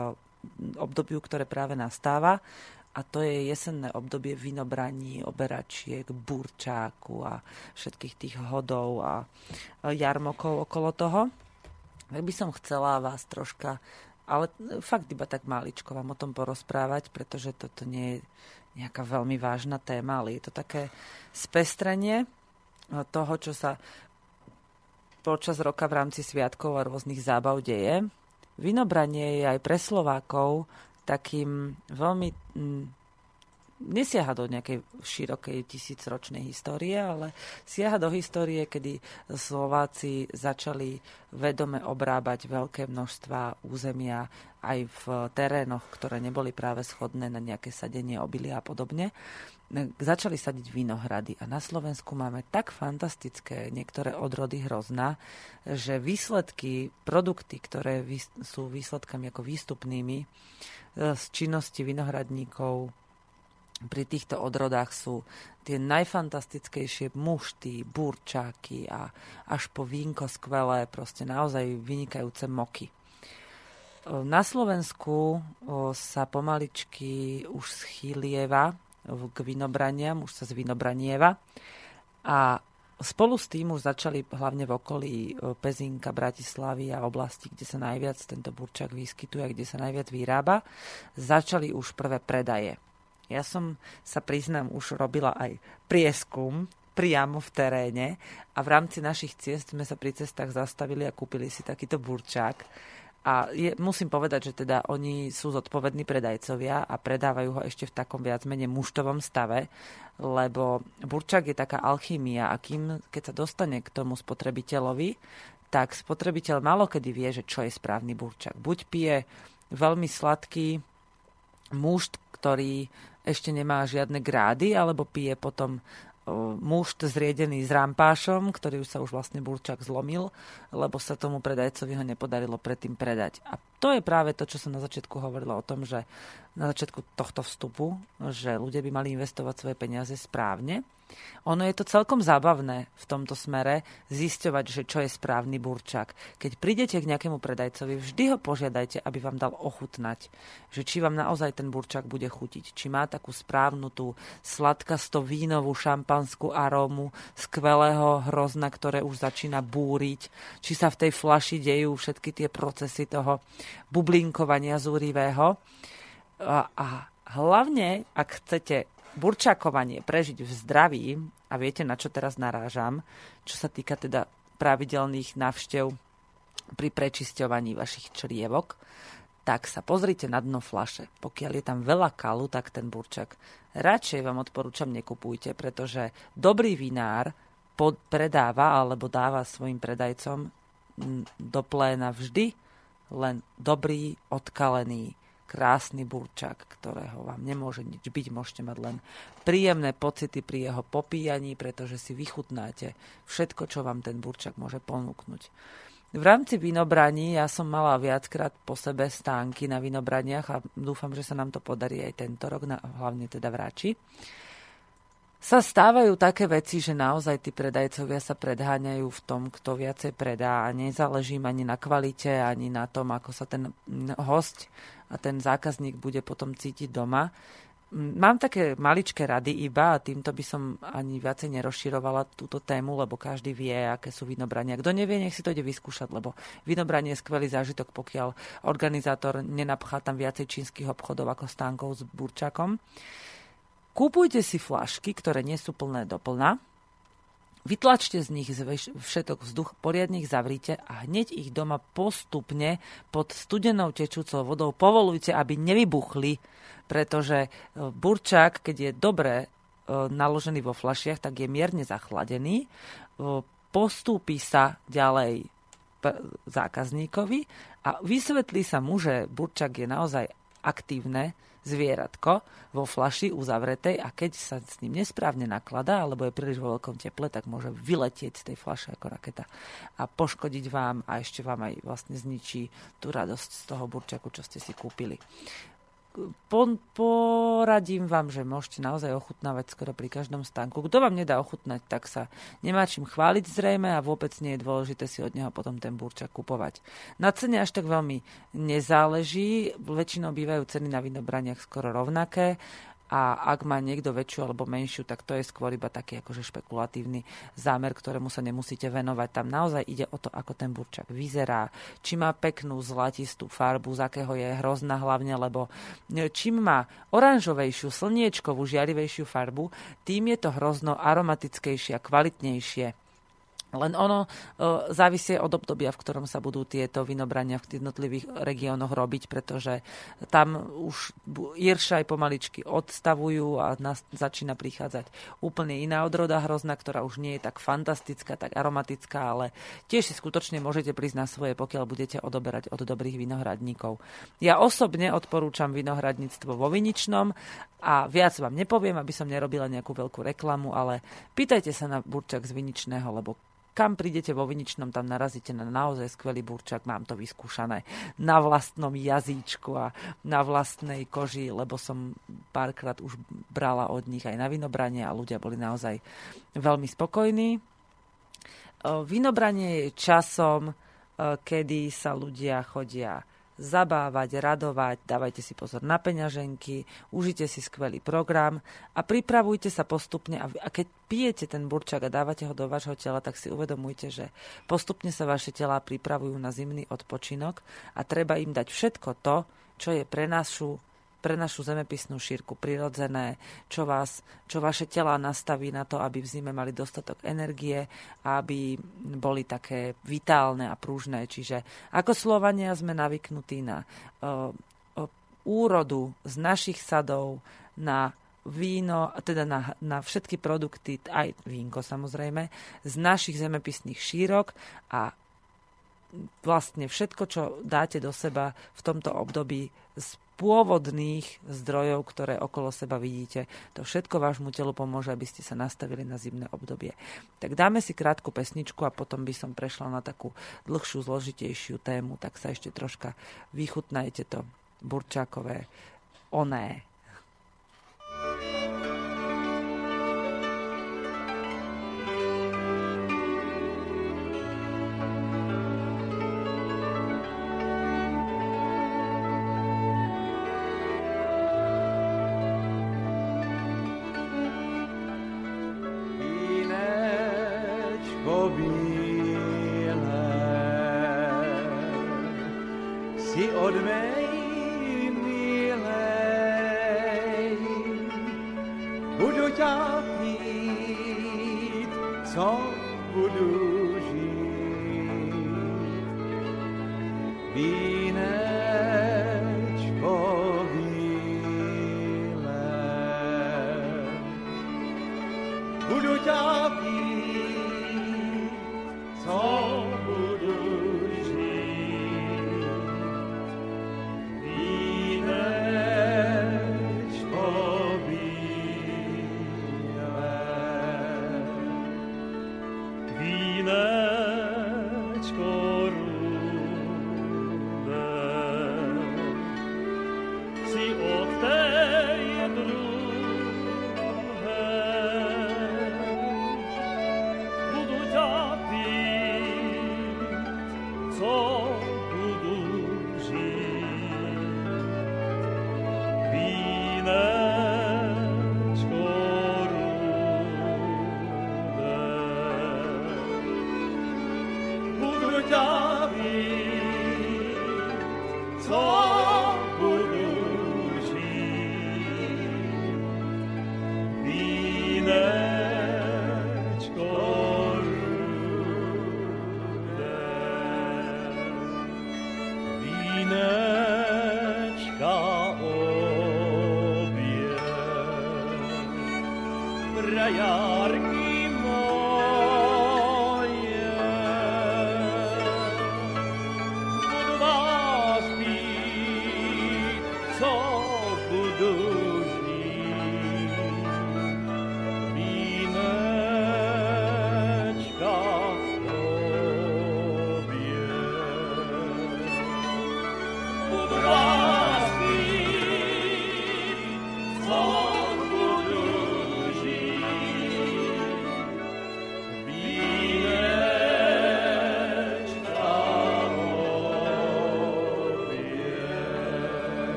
obdobiu, ktoré práve nastáva a to je jesenné obdobie vinobraní, oberačiek, burčáku a všetkých tých hodov a jarmokov okolo toho. Tak by som chcela vás troška, ale fakt iba tak máličko vám o tom porozprávať, pretože toto nie je nejaká veľmi vážna téma, ale je to také spestrenie toho, čo sa počas roka v rámci sviatkov a rôznych zábav deje. Vinobranie je aj pre Slovákov takým veľmi mm, nesiaha do nejakej širokej tisícročnej histórie, ale siaha do histórie, kedy Slováci začali vedome obrábať veľké množstva územia aj v terénoch, ktoré neboli práve schodné na nejaké sadenie obilia a podobne. Začali sadiť vinohrady a na Slovensku máme tak fantastické niektoré odrody hrozna, že výsledky, produkty, ktoré sú výsledkami ako výstupnými, E, z činnosti vinohradníkov pri týchto odrodách sú tie najfantastickejšie mušty, burčáky a až po vínko skvelé, proste naozaj vynikajúce moky. E, na Slovensku sa pomaličky už schýlieva k vinobraniam, už sa z vinobranieva a Spolu s tým už začali hlavne v okolí e, Pezinka, Bratislavy a oblasti, kde sa najviac tento burčak vyskytuje, kde sa najviac vyrába, začali už prvé predaje. Ja som sa priznám, už robila aj prieskum priamo v teréne a v rámci našich ciest sme sa pri cestách zastavili a kúpili si takýto burčák a je, musím povedať, že teda oni sú zodpovední predajcovia a predávajú ho ešte v takom viac menej muštovom stave, lebo burčak je taká alchymia a kým, keď sa dostane k tomu spotrebiteľovi, tak spotrebiteľ malokedy vie, že čo je správny burčak. Buď pije veľmi sladký mušt, ktorý ešte nemá žiadne grády, alebo pije potom muž zriedený s rampášom, ktorý už sa už vlastne Burčak zlomil, lebo sa tomu predajcovi ho nepodarilo predtým predať. A to je práve to, čo som na začiatku hovorila o tom, že na začiatku tohto vstupu, že ľudia by mali investovať svoje peniaze správne ono je to celkom zábavné v tomto smere zisťovať, že čo je správny burčak. Keď prídete k nejakému predajcovi, vždy ho požiadajte, aby vám dal ochutnať, že či vám naozaj ten burčak bude chutiť. Či má takú správnu tú sladkasto vínovú šampanskú arómu skvelého hrozna, ktoré už začína búriť, či sa v tej flaši dejú všetky tie procesy toho bublinkovania zúrivého. A, a hlavne, ak chcete burčakovanie prežiť v zdraví, a viete, na čo teraz narážam, čo sa týka teda pravidelných návštev pri prečisťovaní vašich črievok, tak sa pozrite na dno flaše. Pokiaľ je tam veľa kalu, tak ten burčak radšej vám odporúčam nekupujte, pretože dobrý vinár predáva alebo dáva svojim predajcom do pléna vždy len dobrý, odkalený krásny burčak, ktorého vám nemôže nič byť. Môžete mať len príjemné pocity pri jeho popíjaní, pretože si vychutnáte všetko, čo vám ten burčak môže ponúknuť. V rámci vinobraní ja som mala viackrát po sebe stánky na vinobraniach a dúfam, že sa nám to podarí aj tento rok, hlavne teda v Rači sa stávajú také veci, že naozaj tí predajcovia sa predháňajú v tom, kto viacej predá a nezáleží ani na kvalite, ani na tom, ako sa ten host a ten zákazník bude potom cítiť doma. Mám také maličké rady iba a týmto by som ani viacej nerozširovala túto tému, lebo každý vie, aké sú vinobrania. Kto nevie, nech si to ide vyskúšať, lebo vinobranie je skvelý zážitok, pokiaľ organizátor nenapchá tam viacej čínskych obchodov ako stánkov s burčakom. Kúpujte si flašky, ktoré nie sú plné do plna, Vytlačte z nich všetok vzduch, poriadne ich zavrite a hneď ich doma postupne pod studenou tečúcou vodou povolujte, aby nevybuchli, pretože e, burčák, keď je dobre e, naložený vo flašiach, tak je mierne zachladený, e, postúpi sa ďalej zákazníkovi a vysvetlí sa mu, že burčak je naozaj aktívne zvieratko vo flaši uzavretej a keď sa s ním nesprávne nakladá alebo je príliš vo veľkom teple, tak môže vyletieť z tej flaše ako raketa a poškodiť vám a ešte vám aj vlastne zničí tú radosť z toho burčaku, čo ste si kúpili poradím vám, že môžete naozaj ochutnávať skoro pri každom stánku. Kto vám nedá ochutnať, tak sa nemá čím chváliť zrejme a vôbec nie je dôležité si od neho potom ten burčak kupovať. Na cene až tak veľmi nezáleží, väčšinou bývajú ceny na vinobraniach skoro rovnaké a ak má niekto väčšiu alebo menšiu, tak to je skôr iba taký akože špekulatívny zámer, ktorému sa nemusíte venovať. Tam naozaj ide o to, ako ten burčak vyzerá, či má peknú zlatistú farbu, z akého je hrozná hlavne, lebo e, čím má oranžovejšiu, slniečkovú, žiarivejšiu farbu, tým je to hrozno aromatickejšie a kvalitnejšie. Len ono e, závisie od obdobia, v ktorom sa budú tieto vinobrania v jednotlivých regiónoch robiť, pretože tam už Irša aj pomaličky odstavujú a nás začína prichádzať úplne iná odroda hrozna, ktorá už nie je tak fantastická, tak aromatická, ale tiež si skutočne môžete prísť na svoje, pokiaľ budete odoberať od dobrých vinohradníkov. Ja osobne odporúčam vinohradníctvo vo Viničnom a viac vám nepoviem, aby som nerobila nejakú veľkú reklamu, ale pýtajte sa na burčak z Viničného, lebo kam prídete vo Viničnom, tam narazíte na naozaj skvelý burčak, mám to vyskúšané na vlastnom jazyčku a na vlastnej koži, lebo som párkrát už brala od nich aj na vinobranie a ľudia boli naozaj veľmi spokojní. Vinobranie je časom, kedy sa ľudia chodia zabávať, radovať, dávajte si pozor na peňaženky, užite si skvelý program a pripravujte sa postupne a, keď pijete ten burčak a dávate ho do vášho tela, tak si uvedomujte, že postupne sa vaše tela pripravujú na zimný odpočinok a treba im dať všetko to, čo je pre našu pre našu zemepisnú šírku prirodzené, čo, vás, čo vaše tela nastaví na to, aby v zime mali dostatok energie a aby boli také vitálne a prúžne. Čiže ako Slovania sme navyknutí na uh, úrodu z našich sadov, na víno, teda na, na všetky produkty, aj vínko samozrejme, z našich zemepisných šírok a vlastne všetko, čo dáte do seba v tomto období z pôvodných zdrojov, ktoré okolo seba vidíte. To všetko vášmu telu pomôže, aby ste sa nastavili na zimné obdobie. Tak dáme si krátku pesničku a potom by som prešla na takú dlhšiu, zložitejšiu tému, tak sa ešte troška vychutnajte to burčákové oné.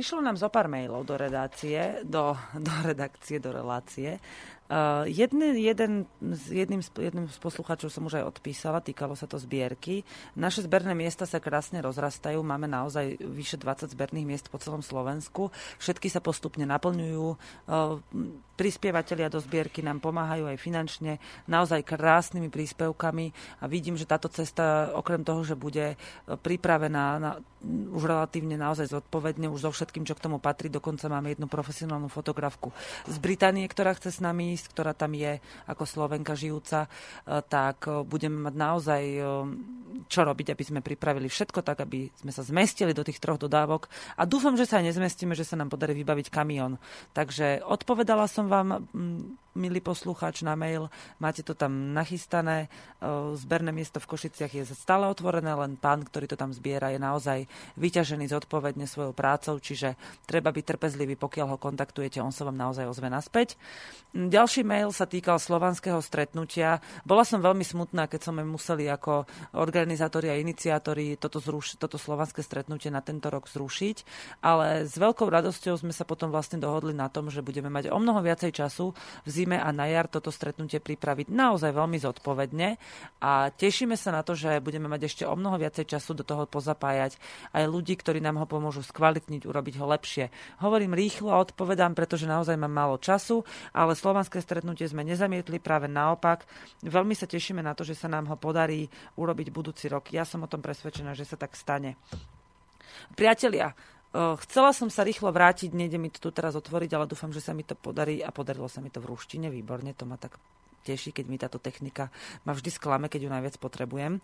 Prišlo nám zo pár mailov do redakcie, do, (laughs) do redakcie, do relácie Uh, jedný, jeden, jedným, jedným z poslucháčov som už aj odpísala, týkalo sa to zbierky. Naše zberné miesta sa krásne rozrastajú, máme naozaj vyše 20 zberných miest po celom Slovensku. Všetky sa postupne naplňujú. Uh, prispievateľia do zbierky nám pomáhajú aj finančne, naozaj krásnymi príspevkami a vidím, že táto cesta, okrem toho, že bude pripravená na, už relatívne naozaj zodpovedne, už so všetkým, čo k tomu patrí, dokonca máme jednu profesionálnu fotografku z Británie, ktorá chce s nami Denise, ktorá tam je ako Slovenka žijúca, e, tak e, budeme mať naozaj e, čo robiť, aby sme pripravili všetko tak, aby sme sa zmestili do tých troch dodávok. A dúfam, že sa aj nezmestíme, že sa nám podarí vybaviť kamión. Takže odpovedala som vám milý poslucháč, na mail. Máte to tam nachystané. Zberné miesto v Košiciach je stále otvorené, len pán, ktorý to tam zbiera, je naozaj vyťažený zodpovedne svojou prácou, čiže treba byť trpezlivý, pokiaľ ho kontaktujete, on sa vám naozaj ozve naspäť. Ďalší mail sa týkal slovanského stretnutia. Bola som veľmi smutná, keď sme museli ako organizátori a iniciátori toto, zruš- toto slovanské stretnutie na tento rok zrušiť, ale s veľkou radosťou sme sa potom vlastne dohodli na tom, že budeme mať o mnoho viacej času v zime a na jar toto stretnutie pripraviť naozaj veľmi zodpovedne a tešíme sa na to, že budeme mať ešte o mnoho viacej času do toho pozapájať aj ľudí, ktorí nám ho pomôžu skvalitniť, urobiť ho lepšie. Hovorím rýchlo a odpovedám, pretože naozaj mám málo času, ale slovanské stretnutie sme nezamietli, práve naopak. Veľmi sa tešíme na to, že sa nám ho podarí urobiť budúci rok. Ja som o tom presvedčená, že sa tak stane. Priatelia, Chcela som sa rýchlo vrátiť, nejde mi to tu teraz otvoriť, ale dúfam, že sa mi to podarí a podarilo sa mi to v ruštine, výborne, to ma tak teší, keď mi táto technika ma vždy sklame, keď ju najviac potrebujem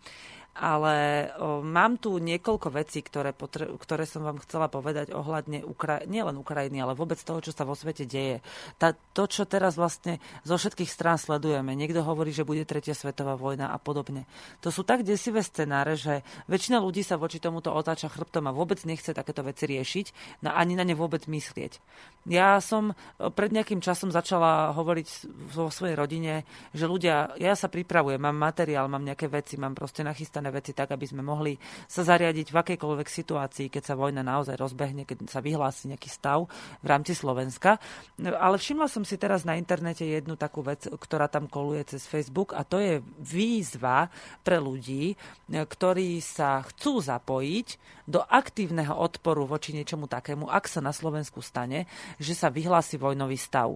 ale o, mám tu niekoľko vecí, ktoré, potre- ktoré som vám chcela povedať ohľadne Ukra- nielen Ukrajiny, ale vôbec toho, čo sa vo svete deje. Tá, to, čo teraz vlastne zo všetkých strán sledujeme. Niekto hovorí, že bude tretia svetová vojna a podobne. To sú tak desivé scenáre, že väčšina ľudí sa voči tomuto otáča chrbtom a vôbec nechce takéto veci riešiť, na, ani na ne vôbec myslieť. Ja som pred nejakým časom začala hovoriť vo svojej rodine, že ľudia, ja sa pripravujem, mám materiál, mám nejaké veci, mám proste nachystané nastavené veci tak, aby sme mohli sa zariadiť v akejkoľvek situácii, keď sa vojna naozaj rozbehne, keď sa vyhlási nejaký stav v rámci Slovenska. Ale všimla som si teraz na internete jednu takú vec, ktorá tam koluje cez Facebook a to je výzva pre ľudí, ktorí sa chcú zapojiť do aktívneho odporu voči niečomu takému, ak sa na Slovensku stane, že sa vyhlási vojnový stav.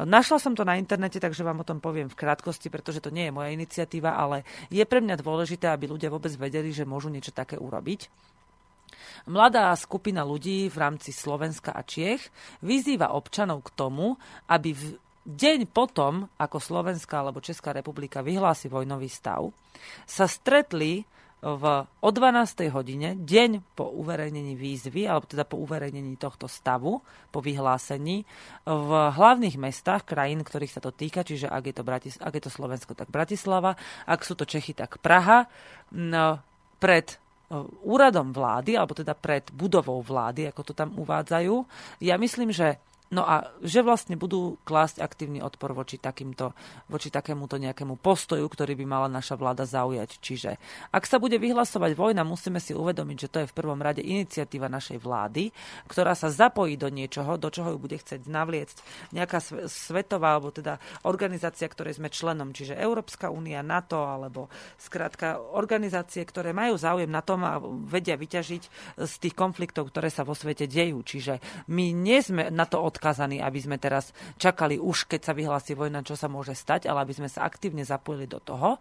Našla som to na internete, takže vám o tom poviem v krátkosti, pretože to nie je moja iniciatíva, ale je pre mňa dôležité, aby ľudia vôbec vedeli, že môžu niečo také urobiť. Mladá skupina ľudí v rámci Slovenska a Čiech vyzýva občanov k tomu, aby v deň potom, ako Slovenská alebo Česká republika vyhlási vojnový stav, sa stretli v, o 12. hodine, deň po uverejnení výzvy, alebo teda po uverejnení tohto stavu, po vyhlásení, v hlavných mestách krajín, ktorých sa to týka, čiže ak je to, Bratis- ak je to Slovensko, tak Bratislava, ak sú to Čechy, tak Praha, no, pred úradom vlády, alebo teda pred budovou vlády, ako to tam uvádzajú. Ja myslím, že No a že vlastne budú klásť aktívny odpor voči, takýmto, voči takémuto nejakému postoju, ktorý by mala naša vláda zaujať. Čiže ak sa bude vyhlasovať vojna, musíme si uvedomiť, že to je v prvom rade iniciatíva našej vlády, ktorá sa zapojí do niečoho, do čoho ju bude chcieť navliecť nejaká svetová, alebo teda organizácia, ktorej sme členom, čiže Európska únia, NATO, alebo skrátka organizácie, ktoré majú záujem na tom a vedia vyťažiť z tých konfliktov, ktoré sa vo svete dejú. Čiže my nie sme na to od odkázaní, aby sme teraz čakali už, keď sa vyhlási vojna, čo sa môže stať, ale aby sme sa aktívne zapojili do toho,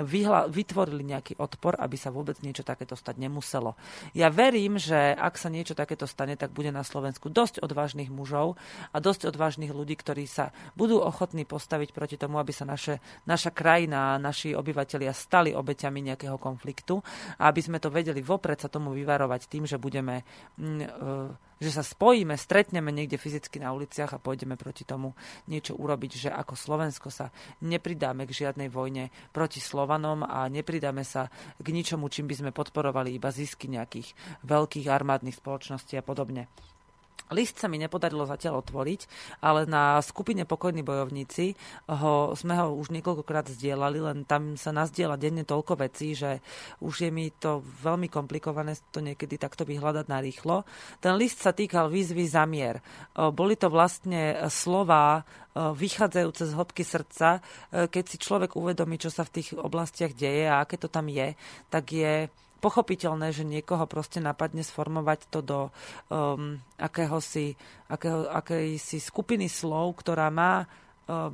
vyhla, vytvorili nejaký odpor, aby sa vôbec niečo takéto stať nemuselo. Ja verím, že ak sa niečo takéto stane, tak bude na Slovensku dosť odvážnych mužov a dosť odvážnych ľudí, ktorí sa budú ochotní postaviť proti tomu, aby sa naše, naša krajina naši obyvateľia stali obeťami nejakého konfliktu a aby sme to vedeli vopred sa tomu vyvarovať tým, že budeme mm, e, že sa spojíme, stretneme niekde fyzicky na uliciach a pôjdeme proti tomu niečo urobiť, že ako Slovensko sa nepridáme k žiadnej vojne proti Slovanom a nepridáme sa k ničomu, čím by sme podporovali iba zisky nejakých veľkých armádnych spoločností a podobne. List sa mi nepodarilo zatiaľ otvoriť, ale na skupine Pokojní bojovníci ho, sme ho už niekoľkokrát zdieľali, len tam sa nazdieľa denne toľko vecí, že už je mi to veľmi komplikované to niekedy takto vyhľadať na rýchlo. Ten list sa týkal výzvy za mier. Boli to vlastne slova vychádzajúce z hĺbky srdca. Keď si človek uvedomí, čo sa v tých oblastiach deje a aké to tam je, tak je pochopiteľné, že niekoho proste napadne sformovať to do um, akéhosi, akého, akejsi skupiny slov, ktorá má uh,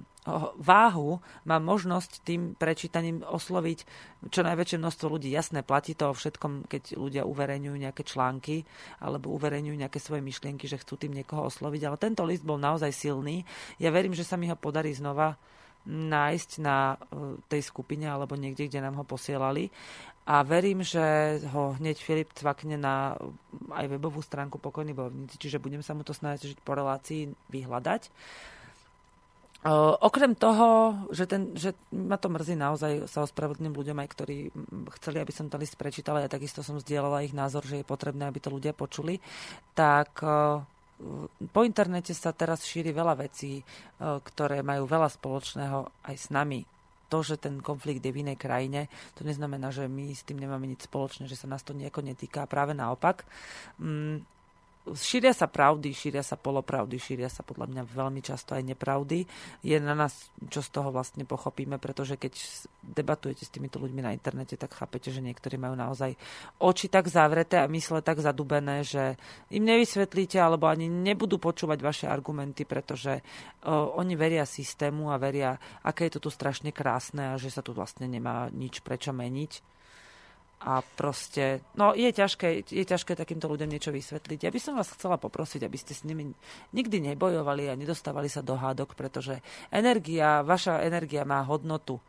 váhu, má možnosť tým prečítaním osloviť čo najväčšie množstvo ľudí. Jasné, platí to o všetkom, keď ľudia uverejňujú nejaké články alebo uverejňujú nejaké svoje myšlienky, že chcú tým niekoho osloviť. Ale tento list bol naozaj silný. Ja verím, že sa mi ho podarí znova nájsť na uh, tej skupine alebo niekde, kde nám ho posielali a verím, že ho hneď Filip cvakne na aj webovú stránku Pokojní bojovníci, čiže budem sa mu to snažiť po relácii vyhľadať. Okrem toho, že, ten, že ma to mrzí naozaj, sa ospravedlním ľuďom aj, ktorí chceli, aby som ten list prečítala, ja takisto som zdieľala ich názor, že je potrebné, aby to ľudia počuli, tak po internete sa teraz šíri veľa vecí, ktoré majú veľa spoločného aj s nami, to, že ten konflikt je v inej krajine, to neznamená, že my s tým nemáme nič spoločné, že sa nás to nejako netýka. Práve naopak. Šíria sa pravdy, šíria sa polopravdy, šíria sa podľa mňa veľmi často aj nepravdy. Je na nás, čo z toho vlastne pochopíme, pretože keď debatujete s týmito ľuďmi na internete, tak chápete, že niektorí majú naozaj oči tak zavreté a mysle tak zadubené, že im nevysvetlíte alebo ani nebudú počúvať vaše argumenty, pretože o, oni veria systému a veria, aké je to tu strašne krásne a že sa tu vlastne nemá nič prečo meniť a proste, no je ťažké, je ťažké takýmto ľuďom niečo vysvetliť. Ja by som vás chcela poprosiť, aby ste s nimi nikdy nebojovali a nedostávali sa do hádok, pretože energia, vaša energia má hodnotu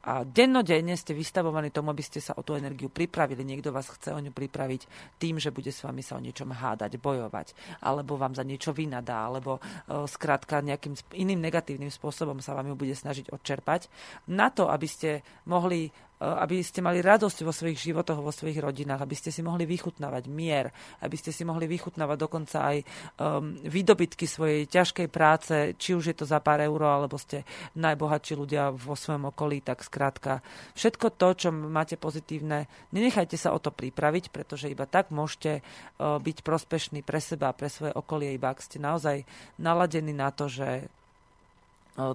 a dennodenne ste vystavovaní tomu, aby ste sa o tú energiu pripravili. Niekto vás chce o ňu pripraviť tým, že bude s vami sa o niečom hádať, bojovať, alebo vám za niečo vynadá, alebo uh, skrátka nejakým iným negatívnym spôsobom sa vám ju bude snažiť odčerpať. Na to, aby ste mohli aby ste mali radosť vo svojich životoch, vo svojich rodinách, aby ste si mohli vychutnávať mier, aby ste si mohli vychutnávať dokonca aj um, výdobytky svojej ťažkej práce, či už je to za pár eur, alebo ste najbohatší ľudia vo svojom okolí, tak skrátka všetko to, čo máte pozitívne, nenechajte sa o to pripraviť, pretože iba tak môžete uh, byť prospešní pre seba pre svoje okolie, iba ak ste naozaj naladení na to, že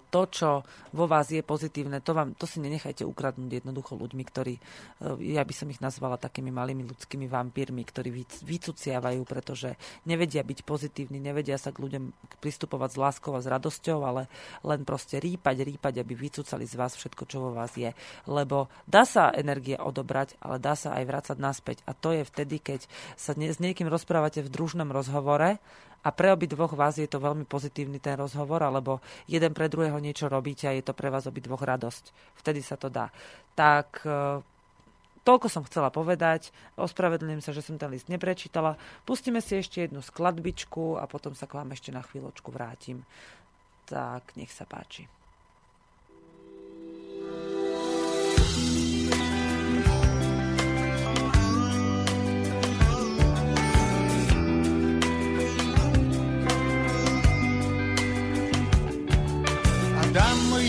to, čo vo vás je pozitívne, to, vám, to si nenechajte ukradnúť jednoducho ľuďmi, ktorí, ja by som ich nazvala takými malými ľudskými vampírmi, ktorí vycuciavajú, pretože nevedia byť pozitívni, nevedia sa k ľuďom pristupovať s láskou a s radosťou, ale len proste rýpať, rýpať, aby vycúcali z vás všetko, čo vo vás je. Lebo dá sa energia odobrať, ale dá sa aj vrácať naspäť. A to je vtedy, keď sa s niekým rozprávate v družnom rozhovore a pre obi dvoch vás je to veľmi pozitívny ten rozhovor, alebo jeden pre druhého niečo robíte a je to pre vás obi dvoch radosť. Vtedy sa to dá. Tak e, toľko som chcela povedať. Ospravedlňujem sa, že som ten list neprečítala. Pustíme si ešte jednu skladbičku a potom sa k vám ešte na chvíľočku vrátim. Tak nech sa páči.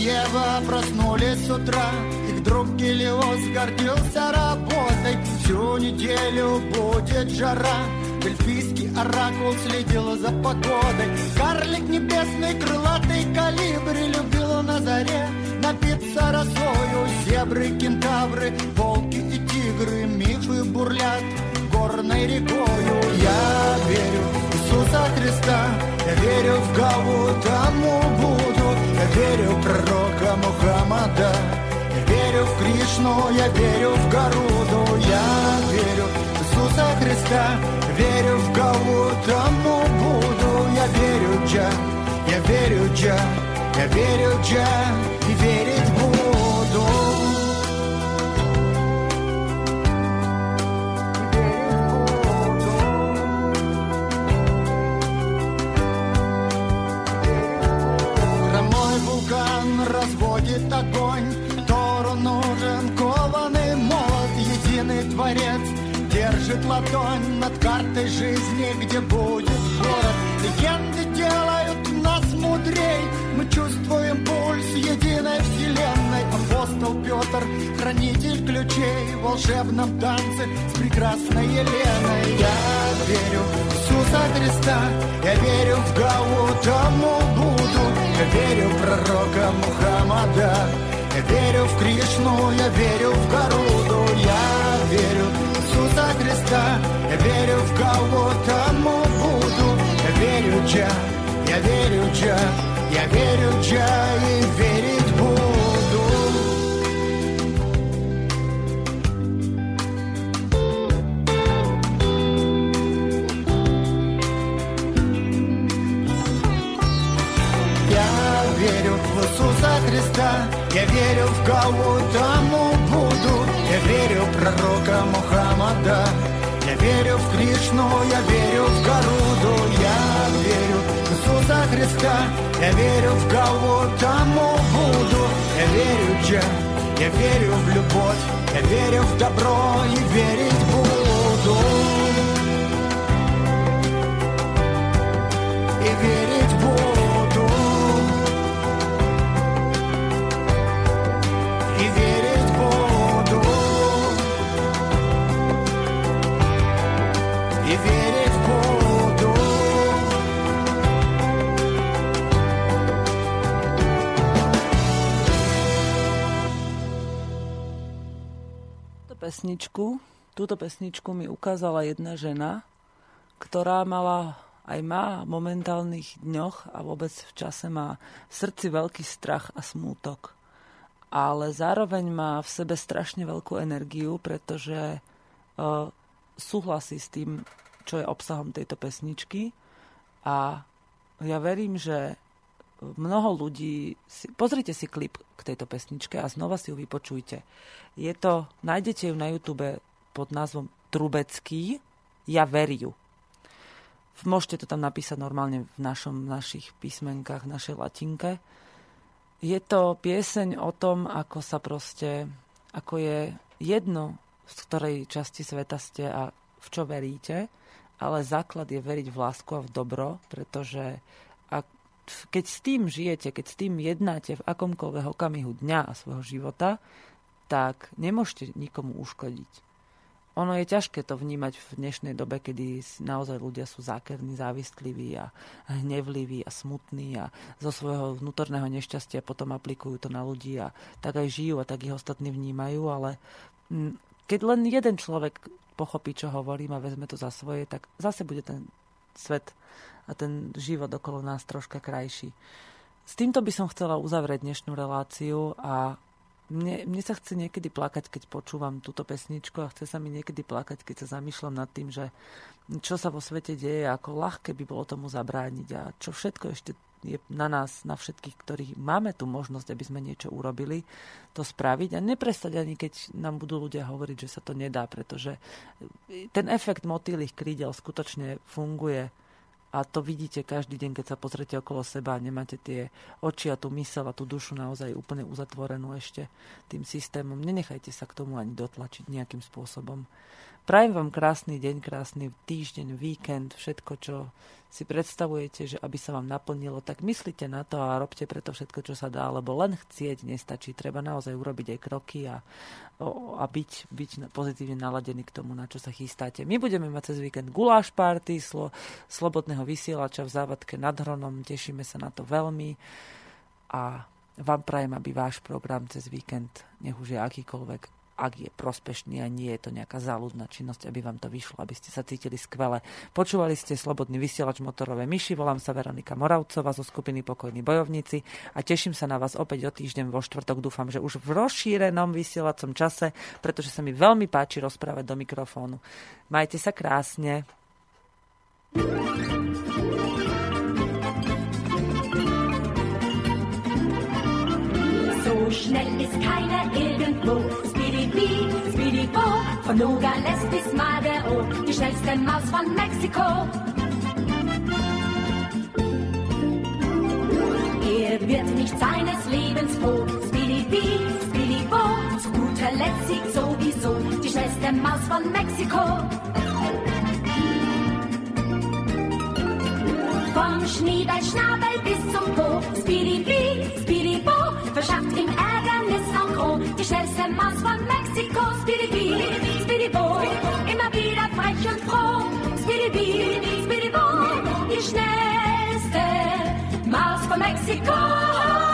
Ева проснулись с утра. Их друг Гелиос гордился работой. Всю неделю будет жара. Эльфийский оракул следил за погодой. Карлик небесный, крылатый калибри Любил на заре. Напиться росою Зебры, кентавры, волки и тигры Мифы бурлят горной рекою. Я верю Иисуса Христа. Я верю в Гаву, тому буду. Я верю в пророка Мухаммада. Я верю в Кришну, я верю в Гаруду. Я верю в Иисуса Христа. Я верю в Гаву, тому буду. Я верю в Джа, я верю в Джа, я верю в Джа и верю разводит огонь, Тору нужен кованый молот, единый творец держит ладонь над картой жизни, где будет город. Легенды делают нас мудрей, мы чувствуем пульс единой вселенной. Апостол Петр, хранитель ключей в волшебном танце с прекрасной Еленой. Я верю в Иисуса Христа, я верю в Гау, тому буду. Я верю в пророка Мухаммада, я верю в Кришну, я верю в Гаруду, я верю в Иисуса Христа, я верю в кого тому буду, я верю в Джа, я верю в Джа, я верю в Джа и верить Иисуса Христа, я верю в кого тому буду, я верю в пророка Мухаммада, я верю в Кришну, я верю в Гаруду, я верю в Иисуса Христа, я верю в кого тому буду, я верю в Джа, я верю в любовь, я верю в добро и верить буду. И верить pesničku, túto pesničku mi ukázala jedna žena, ktorá mala aj má v momentálnych dňoch a vôbec v čase má v srdci veľký strach a smútok. Ale zároveň má v sebe strašne veľkú energiu, pretože uh, súhlasí s tým, čo je obsahom tejto pesničky. A ja verím, že mnoho ľudí... Si, pozrite si klip k tejto pesničke a znova si ju vypočujte. Je to, nájdete ju na YouTube pod názvom Trubecký, Ja veriu. Môžete to tam napísať normálne v našom, našich písmenkách, v našej latinke. Je to pieseň o tom, ako sa proste, ako je jedno, z ktorej časti sveta ste a v čo veríte, ale základ je veriť v lásku a v dobro, pretože keď s tým žijete, keď s tým jednáte v akomkoľvek okamihu dňa a svojho života, tak nemôžete nikomu uškodiť. Ono je ťažké to vnímať v dnešnej dobe, kedy naozaj ľudia sú zákerní, závisliví a hnevliví a smutní a zo svojho vnútorného nešťastia potom aplikujú to na ľudí a tak aj žijú a tak ich ostatní vnímajú, ale mm, keď len jeden človek pochopí, čo hovorím a vezme to za svoje, tak zase bude ten svet a ten život okolo nás troška krajší. S týmto by som chcela uzavrieť dnešnú reláciu a mne, mne sa chce niekedy plakať, keď počúvam túto pesničku a chce sa mi niekedy plakať, keď sa zamýšľam nad tým, že čo sa vo svete deje, ako ľahké by bolo tomu zabrániť a čo všetko ešte je na nás, na všetkých, ktorí máme tú možnosť, aby sme niečo urobili, to spraviť a neprestať ani keď nám budú ľudia hovoriť, že sa to nedá, pretože ten efekt motýlých krídel skutočne funguje a to vidíte každý deň, keď sa pozrete okolo seba a nemáte tie oči a tú mysel a tú dušu naozaj úplne uzatvorenú ešte tým systémom. Nenechajte sa k tomu ani dotlačiť nejakým spôsobom. Prajem vám krásny deň, krásny týždeň, víkend, všetko, čo si predstavujete, že aby sa vám naplnilo, tak myslíte na to a robte preto všetko, čo sa dá, lebo len chcieť nestačí. Treba naozaj urobiť aj kroky a, a byť, byť pozitívne naladený k tomu, na čo sa chystáte. My budeme mať cez víkend guláš party, slo, slobodného vysielača v závadke nad Hronom. Tešíme sa na to veľmi a vám prajem, aby váš program cez víkend, nech už je akýkoľvek, ak je prospešný a nie je to nejaká záľudná činnosť, aby vám to vyšlo, aby ste sa cítili skvele. Počúvali ste Slobodný vysielač motorové myši, volám sa Veronika Moravcová zo skupiny Pokojní bojovníci a teším sa na vás opäť o týždeň vo štvrtok. Dúfam, že už v rozšírenom vysielacom čase, pretože sa mi veľmi páči rozprávať do mikrofónu. Majte sa krásne. So schnell ist keiner irgendwo. Speedy Speedy Bo, von Nogales bis Madero, die schnellste Maus von Mexiko. Er wird nicht seines Lebens froh. Speedy Speedy Bo, zu guter Letzt siegt sowieso die schnellste Maus von Mexiko. Vom Schniedelschnabel bis zum Po, Speedy Bee, Speedy Bo, verschafft ihm gros. Die schnellste Maus von Mexiko, Speedy Bee, Speedy Bo, immer wieder frech und froh. Speedy Bee, Speedy Bo, die schnellste Maus von Mexiko.